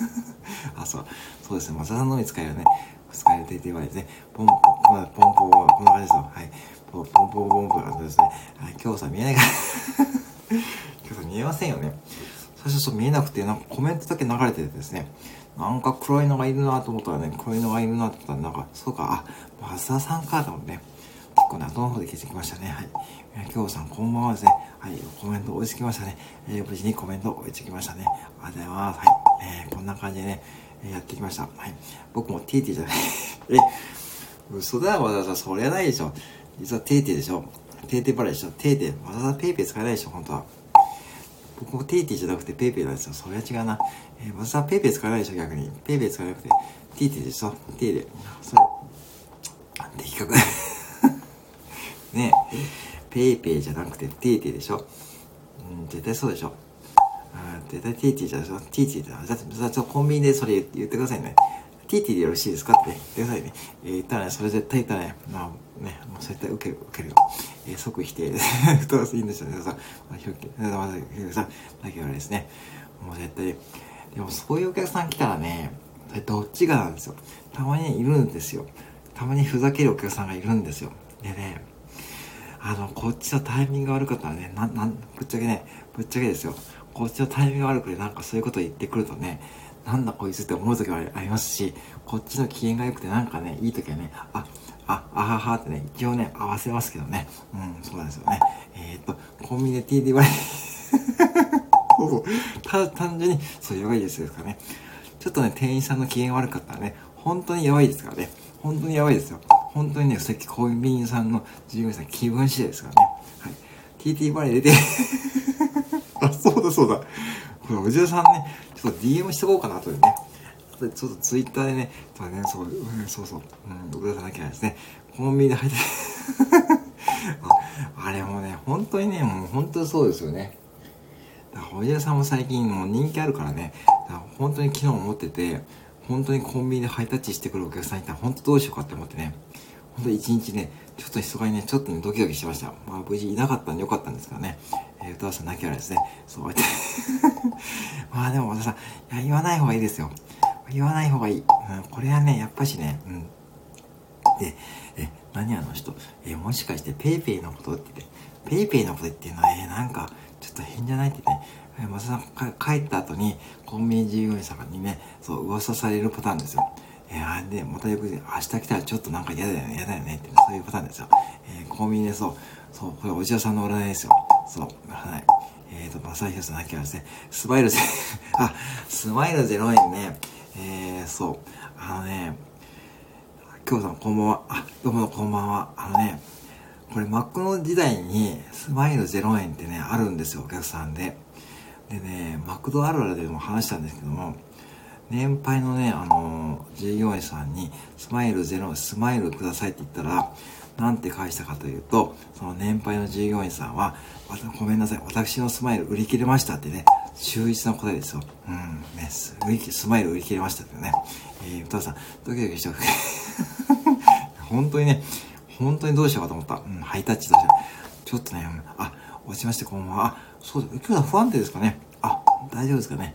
あ、そう。そうですね。マサさんのみ使えるね。使えるティーティー笑いですね。ポンポン、ポンポン、ポンこんな感じですよ。はい。ポンポンポンポンポンポンですね。はい。今日さ、見えないから 今日さ、見えませんよね。最初そう見えなくて、なんかコメントだけ流れててですね。なんか黒いのがいるなと思ったらね、黒いのがいるなと思ったら、なんか、そうか、あ、増田さんかと思ってね。結構ね、後の方で気づきましたね。はい。えー、京さん、こんばんはですね。はい、コメント追いつきましたね。えー、無事にコメント追いつきましたね。ありがとうございます。はい。えー、こんな感じでね、えー、やってきました。はい。僕も TT じゃない。え、嘘だ、わざわざ。そりゃないでしょ。実は TT でしょ。テーテーバレでしょ。テーテ、わざわざ PayPay 使えないでしょ、本当は。僕もテイティじゃなくてペイペイなんですよ。それは違うな。えー、私はペイペイ使わないでしょ、逆に。ペイペイ使わなくて、ティーティでしょ。テイで。それ、的確。ねえ、ペイペイじゃなくてテイティーでしょ？うん、絶対そうでしょ。あ絶対テイティーじゃないでしょ。ティーティだ。だって、コンビニでそれ言ってくださいね。ティーティーでよろしいですか？って言ってくださいね。えー、言ったらね、それ絶対言ったらね、まあね、もう絶対受ける、受けるよ。えー、即否定です。どういいんですよね。さ、まあ、ひょっき、まだ、ひょさ、だけはですね、もう絶対、でもそういうお客さん来たらね、どっちがなんですよ。たまにいるんですよ。たまにふざけるお客さんがいるんですよ。でね、あの、こっちのタイミング悪かったらね、な、なん、ぶっちゃけね、ぶっちゃけですよ。こっちのタイミング悪くてなんかそういうこと言ってくるとね、なんだこいつって思う時はありますし、こっちの機嫌が良くてなんかね、いい時はね、あ、あ、あははってね、一応ね、合わせますけどね。うん、そうなんですよね。えー、っと、コンビニで T で言われ ただ単純に、そういうのがいですかね。ちょっとね、店員さんの機嫌悪かったらね、本当にやばいですからね。本当にやばいですよ。本当にね、さっきコンビニさんの従業員さん気分次第ですからね。はい。TT バレー出て、あ、そうだそうだ。これ、おじさんね、ちょっと DM しとこうかなとでね。ちょっとツイッターでね、そうね、そう、うん、そうそう、うん、僕出さなきゃですね。コンビニで入って あ、あれもね、本当にね、もう本当にそうですよね。だから、おじさんも最近もう人気あるからね、だから本当に昨日思ってて、本当にコンビニでハイタッチしてくるお客さんいたら本当どうしようかって思ってね、本当一日ね、ちょっと密かにね、ちょっとね、ドキドキしてました。まあ無事いなかったんでよかったんですけどね、えー、歌わさん泣き笑いですね。そうやって まあでも和田さん、いや、言わない方がいいですよ。言わない方がいい。うん、これはね、やっぱしね、うん。で、え、何あの人、え、もしかして PayPay のことって言って、PayPay のこと言っていうの？は、え、なんか、ちょっと変じゃないって言ってね、え、松田さん帰った後に、コンビニ従業員さんにね、そう、噂されるパターンですよ。えー、で、またよく、明日来たらちょっとなんか嫌だよね、嫌だよねって、そういうパターンですよ。えー、コンビニでそう、そう、これおじやさんの占いですよ。そう、占い。えっ、ー、と、正宏さんだけはですね、スマイルゼ、あ、スマイル0円ね、えー、そう、あのね、今日さんこんばんは、あ、どうもこんばんは、あのね、これマックの時代にスマイル0円ってね、あるんですよ、お客さんで。でね、マクドあるあるでも話したんですけども、年配のね、あのー、従業員さんに、スマイルゼロ、スマイルくださいって言ったら、なんて返したかというと、その年配の従業員さんは、ごめんなさい、私のスマイル売り切れましたってね、秀逸な答えですよ。うん、ね、売りスマイル売り切れましたってね。えー、歌さん、ドキドキしてく 本当にね、本当にどうしようかと思った。うん、ハイタッチとして。ちょっとね、あ、落ちまして、こんばんは。あ、そうだ、今日は不安定ですかね。あ、大丈夫ですかね。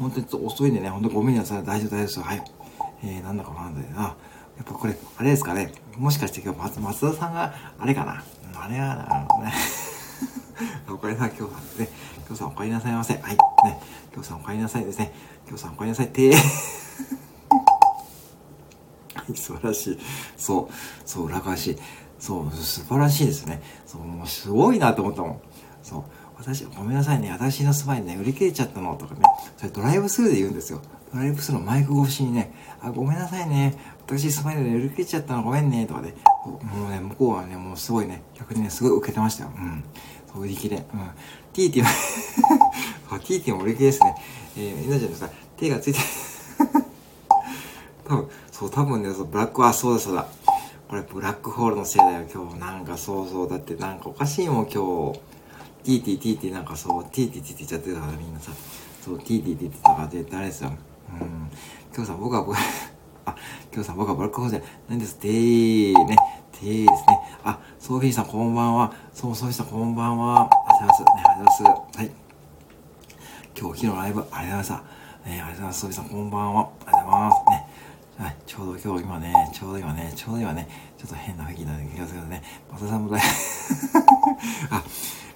本当にちょっと遅いんでね、本当ごめんなさい。大丈夫、大丈夫ですよ。はい。えー、なんだかなんだよな。やっぱこれ、あれですかね。もしかして今日松松田さんが、あれかな？あれは、あのね。おかえりなさい、今日はね。今日さんお帰りなさいませ。はい。ね。今日さんお帰りなさいですね。今日さんお帰りなさいっ。てはい、素晴らしい。そう。そう、裏返し。そう、素晴らしいですね。そう、もうすごいなと思ったもん。そう。私、ごめんなさいね。私の住まいね、売り切れちゃったのとかね。それドライブスルーで言うんですよ。ドライブスルーのマイク越しにね、あ、ごめんなさいね。私住まいで売り切れちゃったのごめんね。とかで、もうね、向こうはね、もうすごいね、逆にね、すごい受けてましたよ。うん。売り切れ。うん。ティーティは、ティーティも売り切れですね。えー、稲ちゃんのさ、手がついて多分、そう、多分ね、そう、ブラックはそうだそうだ。これブラックホールのせいだよ、今日。なんかそうそう。だってなんかおかしいもん、今日。ティーティーティーティーなんかそう、ティーティーティーティーちゃってたからみんなさ。そう、ティーティーティーティーとかって誰ですよ。うん。今日さん僕は、僕あ、今日さん僕はブラックホールじゃないんです。てーね。てーですね。あ、ソフィーさんこんばんは。そう、ソフィーさんこんばんは。ありがとうございます。ね、ありがとうございます。はい。今日、昨日ライブ、ありがとうございました。ね、ありがとうございます。ソフィーさんこんばんは。ありがとうございます。ね。はい、ちょうど今日今ね、ちょうど今ね、ちょうど今ね、ちょっと変な雰囲気なんで気がするけどね、和田さんもだいあ、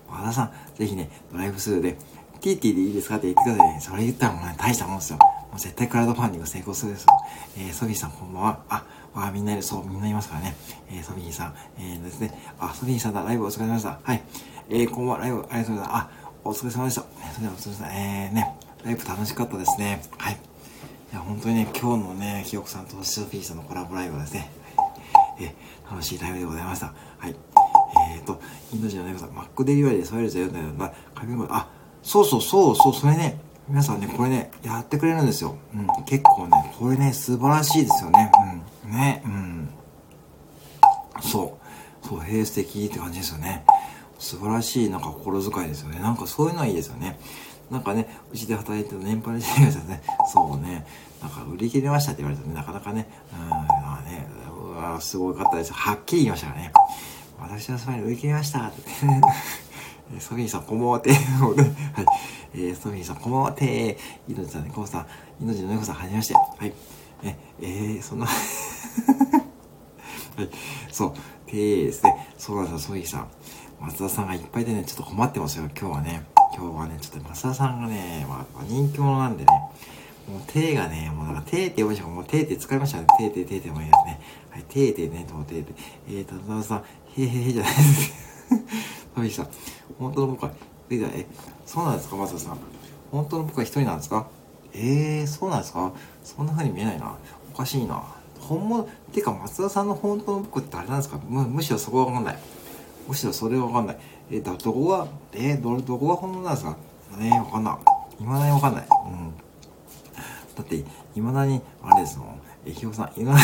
和田さん、ぜひね、ドライブスルーで、ティーティーでいいですか？って言ってくださいね。それ言ったらもうね、大したもんですよ。もう絶対クラウドファンディング成功するですよ。えー、ソフィーさんこんばんは。あ、わあみんないる、そう、みんないますからね。えー、ソフィーさん、えー、ですね。あ、ソフィーさんだ、ライブお疲れ様でした。はい。えー、こんばんは、ライブありがとうございます。あ、お疲れ様でした。それではお疲れ様でした。えー、ね、ライブ楽しかったですね。はい。いや、本当にね、今日のね、ひよこさんとソフィーさんのコラボライブはですね、え楽しいライブでございました。はい。と、インド人の猫さん、マックデリバリーでソイルズ読んだよな、紙も、あ、そうそうそうそう、それね、皆さんね、これね、やってくれるんですよ。うん、結構ね、これね、素晴らしいですよね。うん、ね、うん。そう、そう、平素敵って感じですよね。素晴らしい、なんか心遣いですよね。なんかそういうのはいいですよね。なんかね、うちで働いてる年配の人がね、そうね、なんか売り切れましたって言われたら、ね、なかなかね、うん、まあね、うわすごかったです。はっきり言いましたからね。私のスマイル売り切れましたって。ソフィーさん、こんばんはて。はい。えー、ソフィーさん、こんばんはて。いのちさん、ね、こうさん、いのちの猫さん、はじめまして。はい。え、えー、そんな はい。そう。てーですね。そうなんですよ、ソフィーさん。松田さんがいっぱいでね、ちょっと困ってますよ、今日はね。今日はね、ちょっと増田さんがね、まあ、人気者なんでね、もう手がね、もうなんか手って呼びましたもう手って使いましたね。手って手ってもいいですね。はい、手ってね、と手って。えーと、田さん、へへへじゃないです。そうでした。本当の僕は、え、そうなんですか、松田さん。本当の僕は一人なんですか？えー、そうなんですか？そんな風に見えないな。おかしいな。本物、てか松田さんの本当の僕ってあれなんですか？むむしろそこはわかんない。むしろそれはわかんない。えだ、どこが、えー、ど、どこが本物なんですか？ねわかんない。未だにわかんない。うん。だって、未だに、あれですもん。え、ひよさん、今、あ、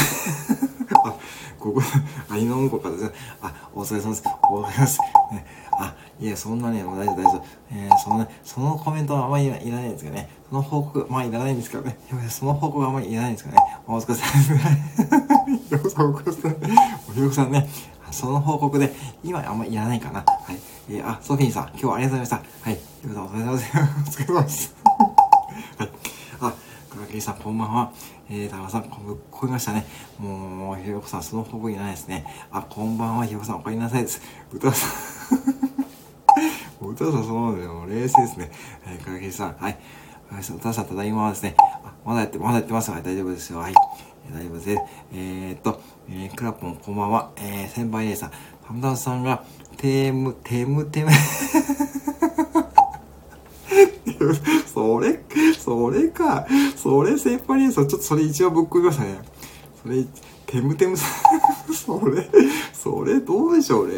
ここ、あ、井のうこかですね。あ、お疲れ様です。お疲れ様です。ね、あ、いや、そんなね、もう大丈夫、大丈夫。えー、そのね、そのコメントはあんまりいらないんですけどね。その報告、まあいらないんですけどね。その報告はあんまりいらないんですけどね。お疲れ様です。ひよさん、お疲れ様です。ひよさんね、その報告で、今あんまりいらないかな。はい。えー、あ、ソフィーさん、今日はありがとうございました。はい。ひよさん、お疲れ様です。お疲れ様です。はい。さん、こんばんは。えー、高田さん、ここえましたね。もう、ひよこさん、その報告いないですね。あ、こんばんは、ひよこさん、お帰りなさいです。歌さん。歌さん、そうなんだよ。冷静ですね。はい、かけさん、はい。歌さん、ただいまですね。あ、まだやって、まだやってます。はい、大丈夫ですよ。はい。大丈夫です。えー、っと、えー、クラポン、こんばんは。えー、先輩姉さん、パムダンさんが、テーム、テムテムそれ、それか。それ先輩にさ、ちょっとそれ一応ぶっ込みましたね。それ、テムテムさん それ、それどうでしょうね。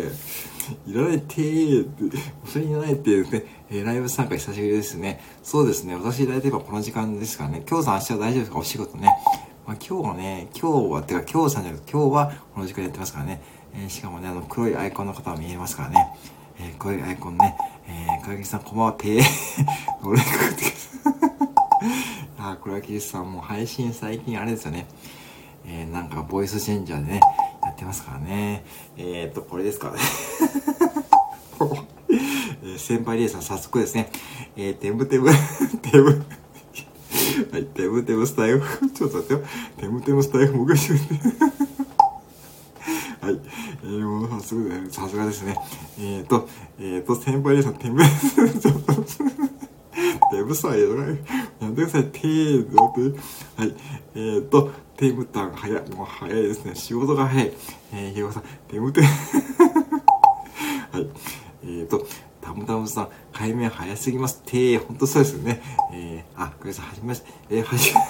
いらないてーって、それいらないってですね、えー、ライブ参加久しぶりですね。そうですね、私大体この時間ですからね。今日さん明日は大丈夫ですか？お仕事ね。まあ、今日はね、今日は、てか今日さんじゃなくて今日はこの時間やってますからね。えー、しかもね、あの黒いアイコンの方は見えますからね。えー、黒いアイコンね。えー、かげさんこんばんは、てー。俺かってあ、黒木さんも配信最近あれですよね。えー、なんかボイスチェンジャーでね、やってますからね。えー、っと、これですか えー、先輩レーさん早速ですね。えー、テムテム、テム、はい、テムテムスタイル、ちょっと待ってよ。テムテムスタイル、僕してはい。えー、もうさすが、さすがですね。えっ、ー、と、えっ、ー、と、先輩レーさん、テム、ちょっと、テムさんややってください。テーって。はい。えっ、ー、と、テムタン早い。もう早いですね。仕事が早い。えー、ひよさん、テムテン はい。えっ、ー、と、タムタムさん、解明早すぎます。てー、ほんとそうですよね。えー、あ、グレさん、はじめまして。えー、はじめ、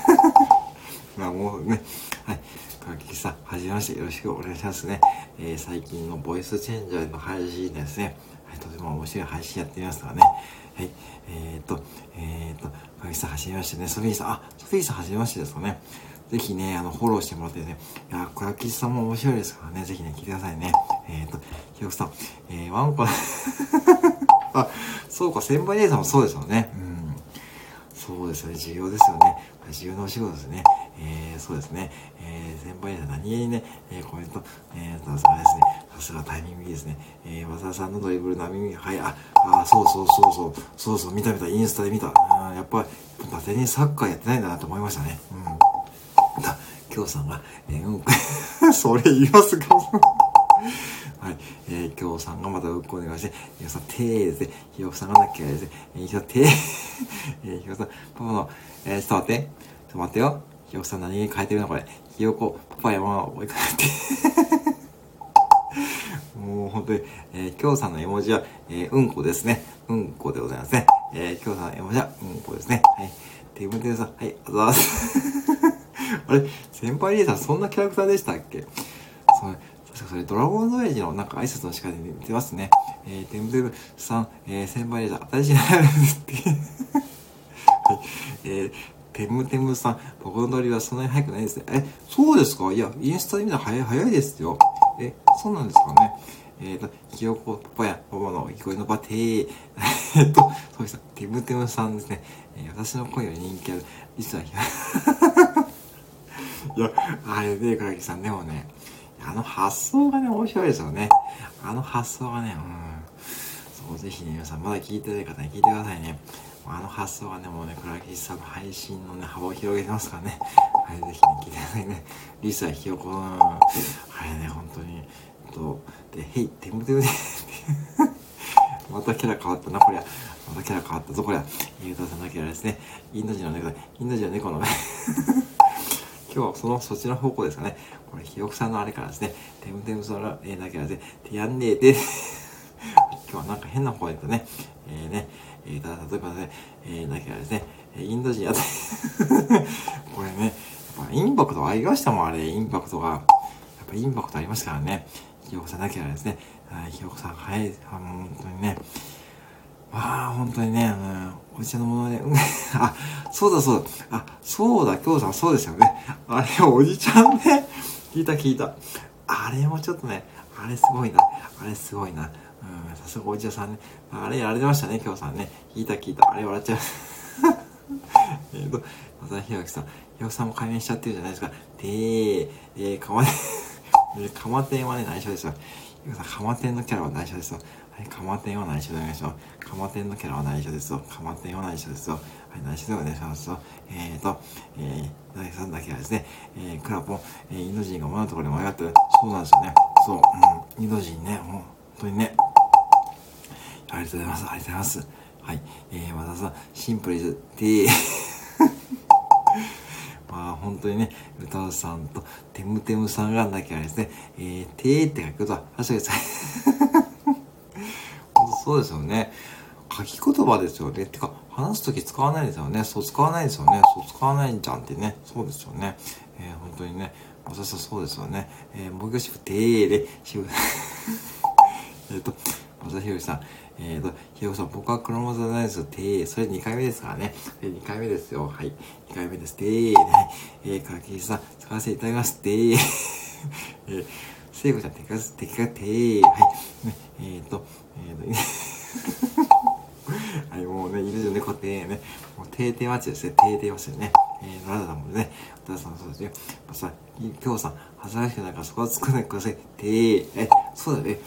まあもうね、はい。かきさん、はじめまして。よろしくお願いしますね。えー、最近のボイスチェンジャーの配信ですね。はい、とても面白い配信やってみますからね。はい。えっ、と、えっ、と、かきさん、はじめましてね。ソフィーさん、あ、ソフィーさん、はじめましてですかね。ぜひね、あの、フォローしてもらってね。いや、小焼さんも面白いですからね。ぜひね、聞いてくださいね。えっ、と、ひろくさん、えー、ワンコ、あ、そうか、先輩姉さんもそうですよね。うん。そうですよね。重要ですよね。重要なお仕事ですね。そうですね。えー、先輩姉さん何気にね、えー、コメント、えー、さすがですね。さすがタイミングいいですね。えー、和田さんのドリブルの耳、はい、あ、あ、そうそうそうそう、そうそう、見た見た、インスタで見た。あやっぱり、伊達にサッカーやってないんだなと思いましたね。うん。だ、京さんが、えー、うん、それ言いますか はい。えー、京さんがまたうっこお願いして、ひよさん、てーぜ、ひよさんがなきゃですね、えー、ひよてー、えー、ひよさん、パパの、えー、ちょっと待って、ちょっと待ってよ。ひよさん何に変えてるのこれ。ひよこ、パパ山を追いかけて。もう本当に、えー、京さんの絵文字は、えー、うんこですね。うんこでございますね。えー、京さんの絵文字は、うんこですね。はい。テーブルテさん、はい、あざいます。あれ？先輩リーさんそんなキャラクターでしたっけ？それ、確かそれドラゴンズエイジのなんか挨拶の仕方に似てますね。えー、テンブルさん、えー、先輩リーさん、新しいなるって。はい。えー、テムテムさん、僕のノリはそんなに早くないですね。え、そうですか？いや、インスタで見たら早い、早いですよ。え、そうなんですかね？えっ、ー、と、ひよこ、パパや、パパの聞こえのバテー。えっと、そうです。テムテムさんですね。えー、私の声より人気ある。実は、いや、あれで、倉木さん、でもね、あの発想がね、面白いですよね。あの発想がね、うん。そう、ぜひね、皆さん、まだ聞いてない方に聞いてくださいね。あの発想がね、もうね、倉木さんの配信のね、幅を広げてますからね。はい、ぜひね、聞いてくださいね。リサひよこ、うん。あれね、本当に、えっと、で、へい、てむてむで、またキャラ変わったな、こりゃ。またキャラ変わったぞ、こりゃ。ゆうたさんのキャラですね。インド人の猫だ、インド人の猫のね。今日はその、そっちの方向ですかね。これ、ひよくさんのあれからですね。テムテムソラ、えー、だけはですね、ティアンネーで、今日はなんか変な声とね、えー、ね、えー、例えばね、えー、だけはですね、インド人やって これね、やっぱインパクトありましたもん、あれ、インパクトが。やっぱインパクトありましたからね。ひよこさんだけはですね、ひよこさん、はい、あ本当にね、ああ、本当にね、あの、お茶のものね、あ、そうだそうだ、あ、そうだ、京さんそうですよね。あれ、おじちゃんね、聞いた聞いた。あれもちょっとね、あれすごいな、あれすごいな。うん、さすがおじさんね。あれやられてましたね、京さんね。聞いた聞いた。あれ笑っちゃう。えっと、またひろきさん。ひろきさんも解明しちゃってるじゃないですか。でー、えー、かまて、かまてんはね、内緒ですよ。ひろきさん、かまてんのキャラは内緒ですよ。はい、かまてんは内緒でお願いします。かまてんのキャラは内緒ですよ。かまてんは内緒ですよ。はい、内緒でお願いしますよ。えっ、ー、と、えー、第3だけはですね、えー、クラポン、えー、インド人が前のところに迷ってる。そうなんですよね。そう、うん、インド人ね、本当にね。ありがとうございます。ありがとうございます。はい。えー、和田さん、シンプルで、で、まあ、本当にね、歌うさんと、てむてむさんがなきゃですね、えー、てーって書くことは、はしゃげさい。そうですよね。書き言葉ですよね。てか、話すとき使わないですよね。そう、使わないですよね。そう、使わないんじゃんってね。そうですよね。えー、本当にね。私はそうですよね。えー、もう一回シフてーで、シフ、えっと、まさひろさん。えっ、ー、と、ひろさん、僕はクロモザナイズてー、それ2回目ですからね。え2回目ですよ。はい。2回目です。てー、ね。えー、かきさん、使わせていただきます。てー。えー、聖子ちゃん、てか、てか、てー。はい。ね、えっ、ー、と、えっ、ー、と、はい、もうね、いるよね、固定ね。もう定点待ちですね。定点待ちでね。えー、奈良さんね、お父さんそうですよ。まあ、さ、今日さん、恥ずかしくないからそこは作らないでください。てー、え、そうだね。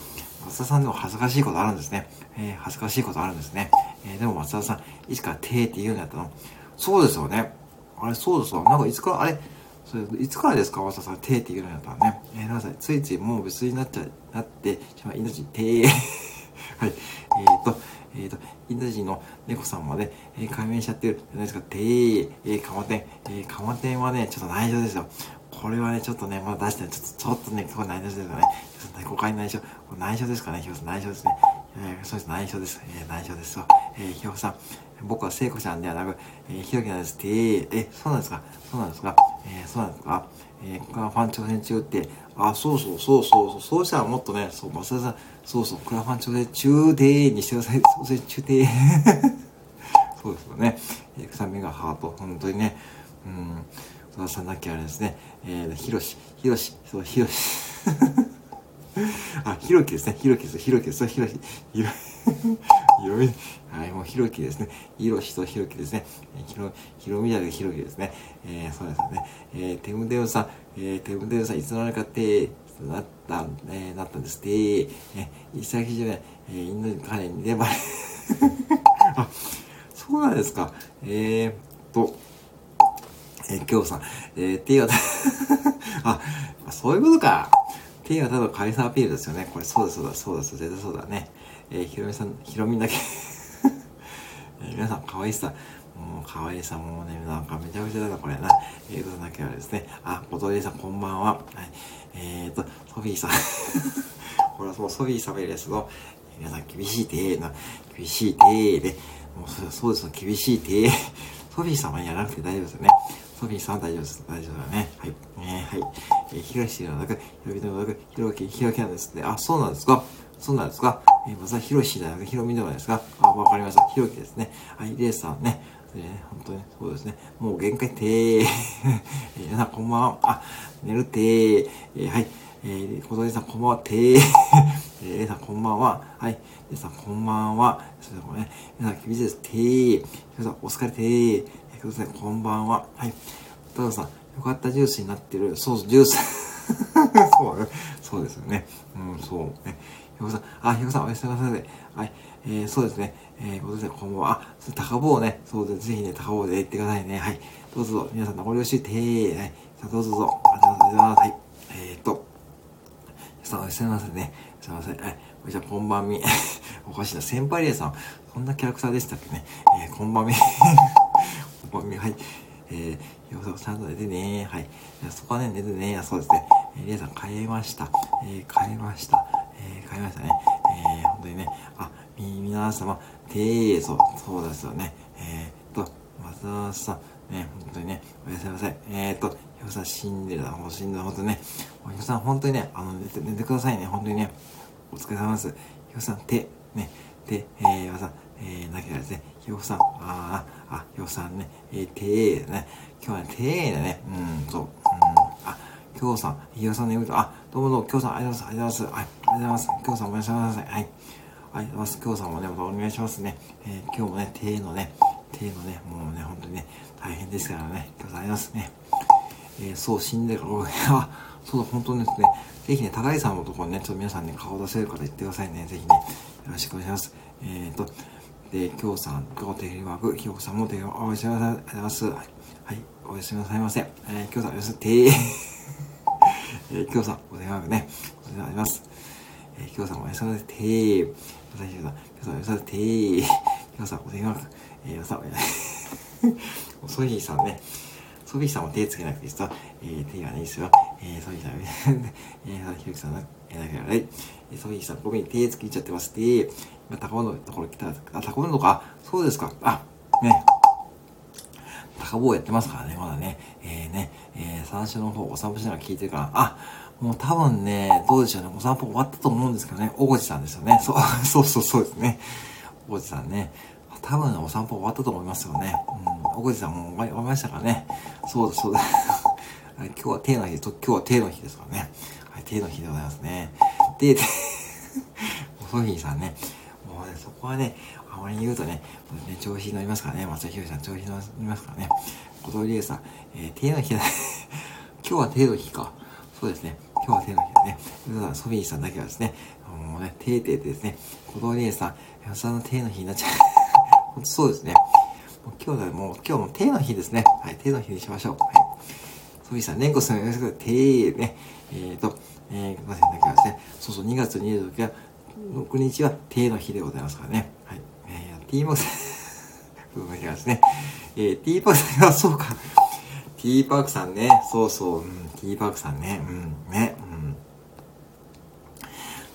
松田さんでも恥ずかしいことあるんですね。えー、恥ずかしいことあるんですね。えー、でも松田さん、いつからてーって言うんやったの？そうですよね。あれ、そうですわ。なんかいつから、あれ、それいつからですか？松田さん、てって言うんやったらね。えー、なさい。ついついもう別になっちゃ、なってしまい、命、てー。はい。えっ、ー、と、えっ、ー、と、インド人の猫さんまで、えー、解明しちゃってるじゃないですか。てー、えー、カマテン。えー、カマテンはね、ちょっと内緒ですよ。これはね、ちょっとね、まだ出して、ちょっと、ちょっとね、これ内緒ですよね。誤解内緒。これ内緒ですかね、ひろさん。内緒ですね。えー、そうです、内緒です。えー、内緒ですよ。えー、ひろさん。僕は聖子ちゃんではなく、えー、ひろきなんです。ってー、え、そうなんですかそうなんですかえー、そうなんですかえー、ここはファン挑戦中って、あ、そうそう、そうそうそう、そうしたらもっとね、そう、松田さん、そうそう、クラファン挑戦中でーにしてください。そうです中でー。そうですよね。えー、臭みがハート、本当にね、うん、戸田さんだけあれですね、えー、ひろし、ひろし、そう、ひろし。あ、ひろきですね。ひろきです。ひろきです。ひろき。ひろ、ひろみ、はい、もうひろきですね。ひろしとひろきですね。ひろ、ひろみだけひろきですね。えー、そうですね。えー、テムデウさん、えー、テムデウさん、いつの間にかって、なった、えー、なったんですって、えー、一切じゃない、えー、インドに彼に粘れ。あ、そうなんですか。えー、と、え、今日さん、えー、っていうあ、そういうことか。ていうのはただカリスマアピールですよね。これそうだそうだそうだ絶対そうだね。えー、ひろみさん、ひろみんだけ えー、皆さん、可愛さ。もう可愛さもうね、なんかめちゃくちゃだな、これな。えーと、だけはですね。あ、おとりさん、こんばんは。はい。えーと、ソフィーさん。ほら、そう、ソフィー様ですの、皆さん、厳しいてな、厳しいてで、もうそうですよ、厳しいて ソフィー様やらなくて大丈夫ですよね。ソフィーさんは大丈夫です。大丈夫だね。はい。ねはい。えー、東市の中、ひろみの中、ひろき、ひろきなんですね。あ、そうなんですか？そうなんですか？えー、まずはひろしじゃなくひろみではないですか？あ、わかりました。ひろきですね。はい、レースさんね。ね、本当に、そうですね。もう限界てー。えー、皆さんこんばんは。あ、寝るてー。えー、はい。えー、小鳥さんこんばんは。てー。えー、レイさんこんばんは。はい。レイさんこんばんは。それではね、皆さん厳しいです。てー。皆さんお疲れてー。ください。こんばんは。はい。たださん、よかったジュースになってる。そう、ジュース。そう。そうですよね。うん、そうね。ひよこさん、あ、ひよこさん、おやすみなさい。はい。えー、そうですね。えー、ことで、こんばんは。あ、高坊ね。そうです。ぜひね、高坊で行ってくださいね。はい。どうぞ、皆さん、残り惜しいてー。はい。さあ、どうぞどうぞ。ありがとうございます。はい。えー、っと、さあ、おやすみなさいね。すいません。はい。じゃあ、こんばんみ。おかしいな。先輩レイさん。こんなキャラクターでしたっけね。えー、こんばんみ。はい。えー、ようちゃんと寝てねはい。そこはね、寝てねそうですね。えー、リエさん、変えました。えー、変えました。えー、変えましたね。えー、本当にね、あ、み、皆様、てー、そう、そうですよね。えー、っと、松田さん、ね、本当にね、おやすみなさい。えー、っと、ひょさん死んでるだ、もう死んでる、本当にね。ひょさん、本当にね、あの、寝て、寝てくださいね、本当にね。お疲れ様です。ひょさん、手、ね、手、えー、ひょさん、えー、なきゃですね、ひょさん、あー、あ、ひょさんね、えー、手、ね、今日はね、手だね、うん、そう、うん、あ、きょうさん、ひょさんね、あ、どうもどうも、きょうさん、ありがとうございます、ありがとうございます、はい、ありがとうございます、きょうさん、おやすみなさい、はい。はい、ます。今日さんもね、またお願いしますね。えー、今日もね、手のね、手のね、もうね、本当にね、大変ですからね、今日さんありますね。えー、そう、死んでるから、あ、そうだ、本当にですね、ぜひね、高井さんのところにね、ちょっと皆さんね、顔出せるから言ってくださいね。ぜひね、よろしくお願いします。えーと、で、きょうさんと手振りワーク、きょうさんも手振りワーク、おやすみなさい。ありがとうございます。はい、おやすみなさいませ。えー、きょうさん、おやすみ、手、えー、きょうさん、お電話ね、お世話になります。えー、きょうさん、おやすみなさい、手、朝日さん、皆さん、さい。てー、皆さん、お電話、えー、皆さん、ソフィーさんね、ソフィーさんも手つけなくていいですと、えー、手がね、いですよ。えー、ソフィーさん、えー、ひろきさん、えー、だけどね、ソフィーさん、僕に手つけちゃってます。で、今、高尾のところ来た、あ、高尾のとか、そうですか、あ、ね、高坊やってますからね、まだね、えー、ね、えー、三種の方、お散歩しながら聞いてるから、あ、もう多分ね、どうでしょうね。お散歩終わったと思うんですけどね。おごじさんですよね。そう、そうそうそうですね。おごじさんね。多分、お散歩終わったと思いますよね。うん。おごじさんも終わりましたからね。そうです、そうです。今日は手の日、今日は手の日ですからね。はい、手の日でございますね。で、ソフィーさんね。こはね、あまり言うとね、ね調子に乗りますからね。松田博さん調子に乗りますからね。小鳥理恵さん、えー、手の日だ、今日は手の日か。そうですね。今日は手の日ですね。ソフィーさんだけはですね、もうね、手手でですね、小道姉さん、安田の手の日になっちゃう。本当そうですね。今日はもう、今日も手の日ですね。はい、手の日にしましょう。はい。ソフィーさん、年越すのよろしく、手ね、えーと、えー、ませんなさいだけはですね、そうそう、2月26日は、6日は手の日でございますからね。はい。えー、T ボス、そうですね。えー、T ボスが、そうか。T パークさんね、そうそう、うん、T パークさんね、うん、ね、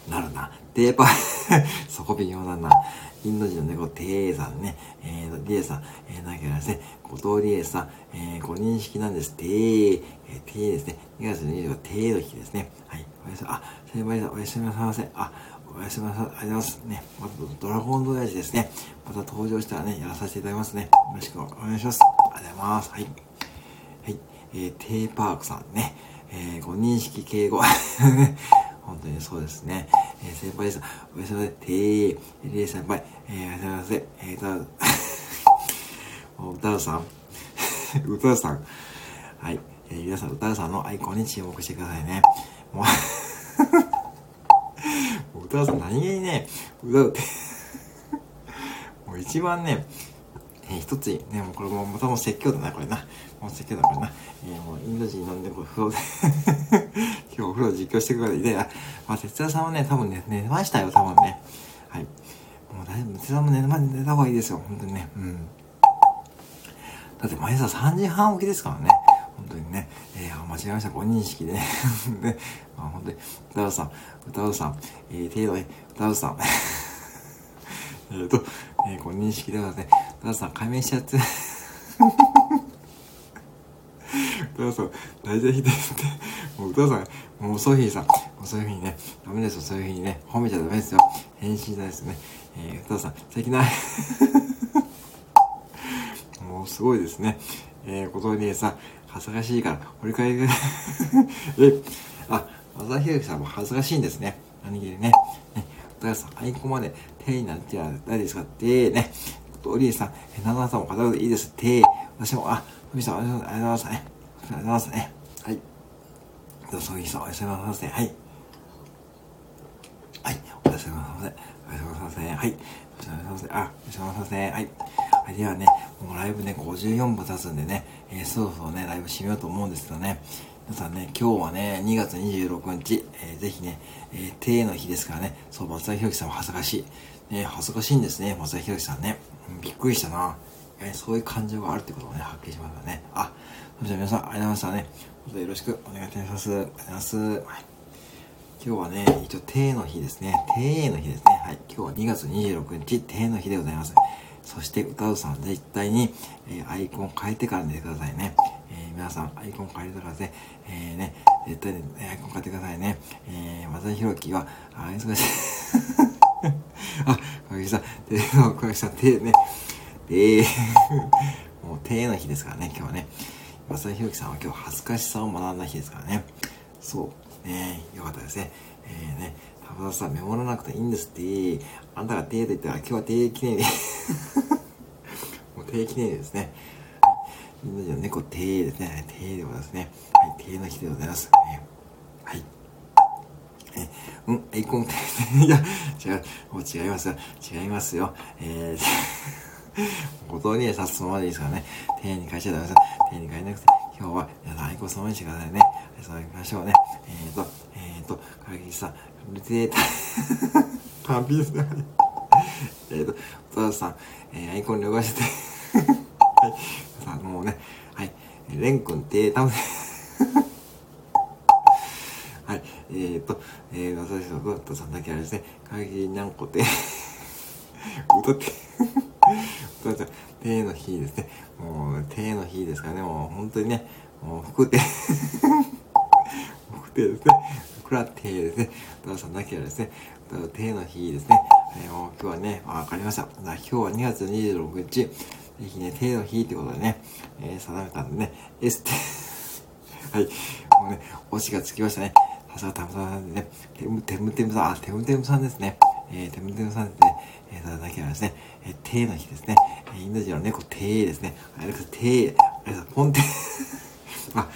うん。なるな。テーパー そこ微妙だな。インド人の猫、テーさんね、えー、リエさん、えー、なきゃですね、後藤リエさん、えー、ご認識なんです。テー、えー、テーですね。2月25日、テーの日ですね。はい。おやすみ、あ、先輩さん、おやすみなさいませ。あ、おやすみなさい。ありがとうございます。ね。また、ドラゴンドヤジですね。また登場したらね、やらさせていただきますね。よろしくお願いします。ありがとうございます。はい。はい、えー、テーパークさんね、えー、ご認識敬語。本当にそうですね。えー、先輩です。おやすみなさい。テー、レイ先輩、えー、おやすみなさい。えー、歌う、歌うさん。歌うさん。はい。えー、皆さん、歌うさんのアイコンに注目してくださいね。もう歌うさん何気にね、歌うって、もう一番ね、えー、一つね、もうこれもまたもう説教だな、これな。もう説教だ、これな。えー、もうインド人なんで、これ風呂で今日お風呂実況してくれて、あ、まあ、哲也さんはね、多分ね、寝ましたよ、多分ね。はい。もう大丈夫、哲也さんも寝、ま、寝た方がいいですよ、本当にね。うん。だって毎朝3時半起きですからね。本当にね。えー、間違えました、ご認識でね。ね、まあ本当に、歌うさん、歌うさん、えー、程度に、歌うさん。えっと、えー、ご認識ではね、歌うさん、解明しちゃって。歌うさん、大体ひですって。もう歌うさん、もうソフィーさん、もうそういうふうにね、ダメですよ、そういうふうにね、褒めちゃダメですよ。返信じゃないですね。えー、歌うさん、素敵な、もうすごいですね。えー、ことにさん、恥ずかしいから、折り返え、え、あ、朝日さんも恥ずかしいんですね。何気にね。ね高橋さん、アイコンまで手になっては誰ですかってね。おりえさん、え、ななさんも片手でいいですって。私も、あ、ふみさん、ありがとうございますね。ありがとうございますね。はい。どうぞ、いいさん、おやすみなさいませ。はい。はい。おやすみなさいませ。おやすみなさいませ。はい。おやすみなさいませ。あ、おやすみなさいませ。はい。はい。ではね、もうライブね、54分経つんでね、えー、そろそろね、ライブ締めようと思うんですけどね。皆さんね、今日はね、2月26日、えー、ぜひね、えー、定の日ですからね、そう、松田博樹さんは恥ずかしい。ね、恥ずかしいんですね、松田博樹さんね。うん、びっくりしたな。えー、そういう感情があるってことをね、発見しましたね。あ、それじゃ皆さん、ありがとうございましたね。どうぞよろしくお願いいたします。ありがとうございます。はい今日はね、一応、定の日ですね。定の日ですね。はい。今日は2月26日、定の日でございます。そして、歌うさん、絶対に、えー、アイコン変えてから寝てくださいね。えー、皆さん、アイコン変えてからね、えー、ね、絶対に、アイコン変えてくださいね。えー、松田弘樹は、あ、忙しい。あ、小木さん、で、小木さん、定ね、えー、もう定の日ですからね、今日はね。松田弘樹さんは今日恥ずかしさを学んだ日ですからね。そう。ねよかったですね。えー、ね、田さん、メモらなくていいんですって。あんたが定と言ったら今日は定記念日。もう定記念日ですね。みんなじゃ猫定ですね。定でございますね。はい、定の日でございます。ね、はい。え、うん、アイコン、いや、違う、もう違いますよ。違いますよ。えー、ご当にさすままでいいですからね。定に変えちゃダメです。定に変えなくて、今日は皆さんアイコンそのままにしてくださいね。そう行きましょうね。えっ、ー、と、えっ、ー、と、唐木さん、ルテータ、完璧で。えっと、お父さん、えー、アイコン了解して はい。さあ、もうね、はい。レン君、テータムはい。えっ、と、えー、私のゴットさんだけあれですね、会議にゃんこて、歌って、歌って、手の日ですね。もう、手の日ですからね、もう本当にね、もう服手、服手ですね。くら手ですね。お父さんだけはですね、手の日ですね。えー、もう今日はね、わかりました。今日は2月26日、ぜひね、手の日ってことでね、えー、定めたんでね、S って、はい、もうね、推しがつきましたね。さすがたむさんでね、てむてむてむさん、あ、てむてむさんですね。えー、てむてむさんですね。えー、ただけはですね、えー、手の日ですね。えー、インド人の猫、手ですね。あれです、手、あれです、ポンテ、あ、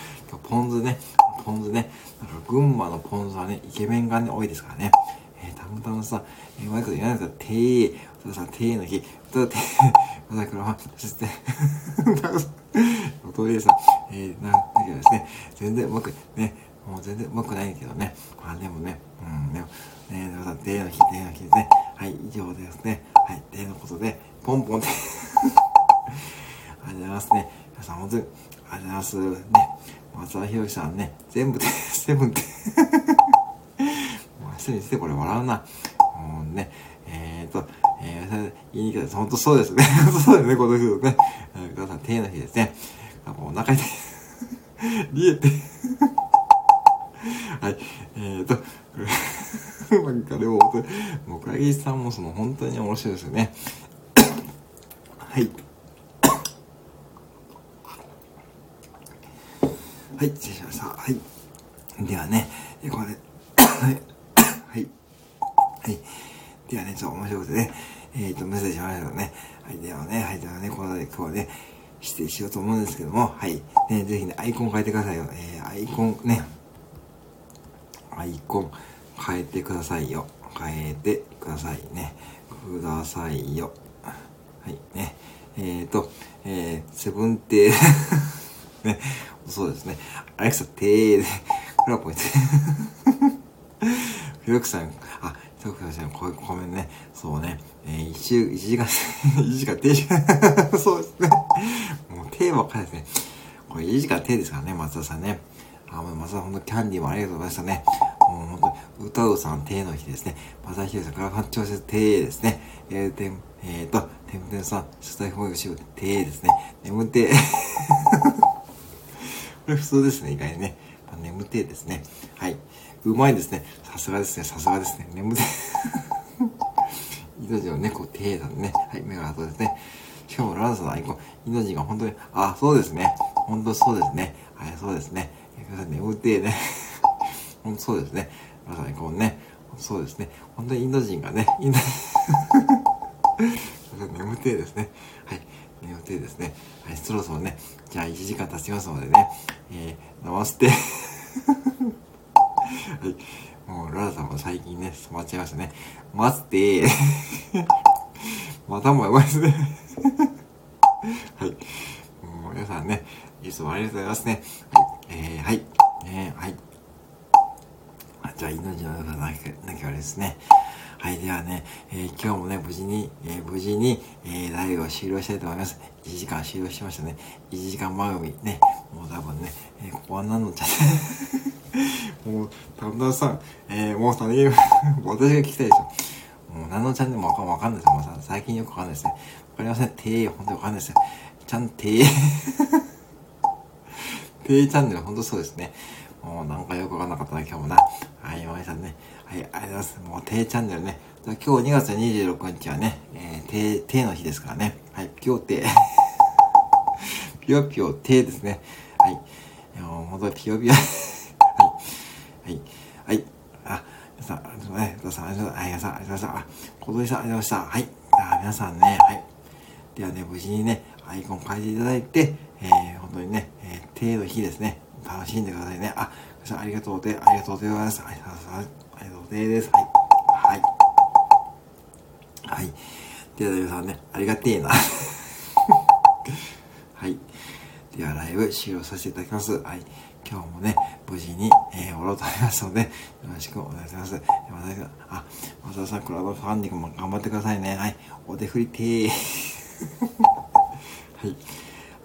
ポン酢ね、ポン酢ね。だか群馬のポン酢はね、イケメンがね、多いですからね。えー、たむたむさ、えー、うまいこと言わないですか、手、それさ、手の日、と、手、まさくらは、そして、おとりさん、えー、なんだけどですね、全然うまく、ね、もう全然うまくないけどね。まあでもね、うん、でも、ね、だから、手の日、手の日ですね。はい、以上ですね。はい、手のことで、ポンポンでありがとうございますね。皆さん、本当に、ありがとうございます。ね、松田博さんね、全部で、セブンってもう明日にしてこれ笑うな。もうね、えーと、えー、言いにくいです。本当そうですね。そうですね、この人ね。皆さん、手の日ですね。もうお腹痛い。リエて はい。えーと、なんかでも、もう、倉木さんもその本当に面白いですよね。はい。はい、失礼しました。はい。ではね、えこれで、はい。はい。はい。ではね、ちょっと面白くてね、えっ、と、メッセージしましたけどね。はい、ではね、はい、ではね、こので今日はね、指定しようと思うんですけども、はい。ね、ぜひね、アイコン変えてくださいよ。えー、アイコンね、アイコン変えてくださいよ。変えてくださいね。くださいよ。はい、ね。えっ、ー、と、えー、セブンテー ね、そうですね。アレクサ、てーで、クラポイント。ひろくさん、あ、ひろくさん、こういうコメントね。そうね。えー、一週、一時間、一時間停止。そうですね。もう、テーばっかりですね。これ、一時間停ですからね、松田さんね。あ、もう松田さん、ほんと、キャンディーもありがとうございましたね。もう、ほんと、歌うさん、ての日ですね。松田ひろさん、からか調節、てですね。えー、てん、えーと、てんてんさん、主催保育士、てですね。眠てこれ普通ですね、意外にね。まあ、眠てですね。はい。うまいですね。さすがですね、さすがですね。眠て。命の猫、手なんでね。はい、目が後ですね。しかも、ランスのアイコン、命が本当に、あ、そうですね。本当そうですね。はい、そうですね。眠て ね。本当そうですね。ランスのアイコンね。そうですね。本当にインド人がね、インド眠てですね。はい。予定ですね。はい、そろそろね、じゃあ1時間経ちますのでね、えー、ナマステ。はい、もう、ララさんも最近ね、染まっちゃいましたね。待って、またもやばいですね。はい。もう皆さんね、いつもありがとうございますね。はい。えー、はい。ねはい。じゃあ、命の中だけ、だけはですね、はい、ではね、えー、今日もね、無事に、えー、無事に、えー、ライブを終了したいと思います。1時間終了しましたね。1時間番組ね、もう多分ね、えー、ここは何のチャンネル？もう、たぶんさん、えー、もうさ、ね、私が聞きたいでしょ。もう何のチャンネルもわかんないですよ。もうさ、最近よくわかんないですね。わかりません。てー、ほんとわかんないですよ。ちゃんてー。てーチャンネル、ほんとそうですね。もうなんかよくわかんなかったな、今日もな。はい、山井さんね。はい、ありがとうございます。もう、てーチャンネルね。今日2月26日はね、えー、てー、てーの日ですからね。はい、ぴょーてー。ぴよぴよてーですね。はい。もう、ほんとぴよぴよ。はい。はい。はい。あ、皆さん、ありがとうございます。皆さん、ありがとうございます。あ、皆さん、ありがとうございました。あ、小鳥さん、ありがとうございました。はい。あ、皆さんね、はい。ではね、無事にね、アイコン変えていただいて、えー、本当にね、えー、手の日ですね、楽しんでくださいね。あ、皆さんありがとうで、ありがとうございます。ありがとうございます。ありがとうです。はい。はい。はい。では、皆さんね、ありがてえな。はい。では、ライブ終了させていただきます。はい。今日もね、無事に、えー、終わろうと思いますので、よろしくお願いします。また、あ、松田さん、クラウドファンディングも頑張ってくださいね。はい。お手振りてー。はい。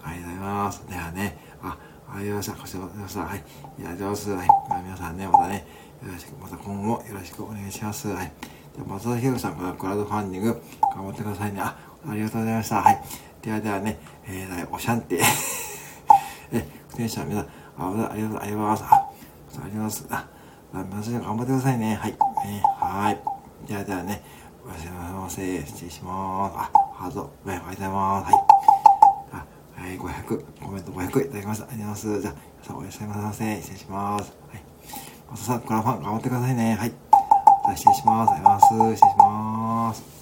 ありがとうございます。ではね、あ、ありがとうございました。ご視聴ありがとうございました。はい。いや、上手。はい。皆さんね、またね、よろしく、また今後もよろしくお願いします。はい。では、松田博さんからクラウドファンディング、頑張ってくださいね。あ、ありがとうございました。はい。ではではね、えー、おしゃんて。え、不天使の皆さん、あ、ありがとうございます。あ、ありがとうございます。あ、皆さん頑張ってくださいね。はい。えー、はい。ではではね、おやすみなさい。失礼します。あ、ハート、おはようございます。はい。はい、500、コメント500いただきました。ありがとうございます。じゃあ、皆さんおやすみなさい。失礼します。はい。またさん、クラファン頑張ってくださいね。はい。じゃあ、失礼します。ありがとうございます。失礼します。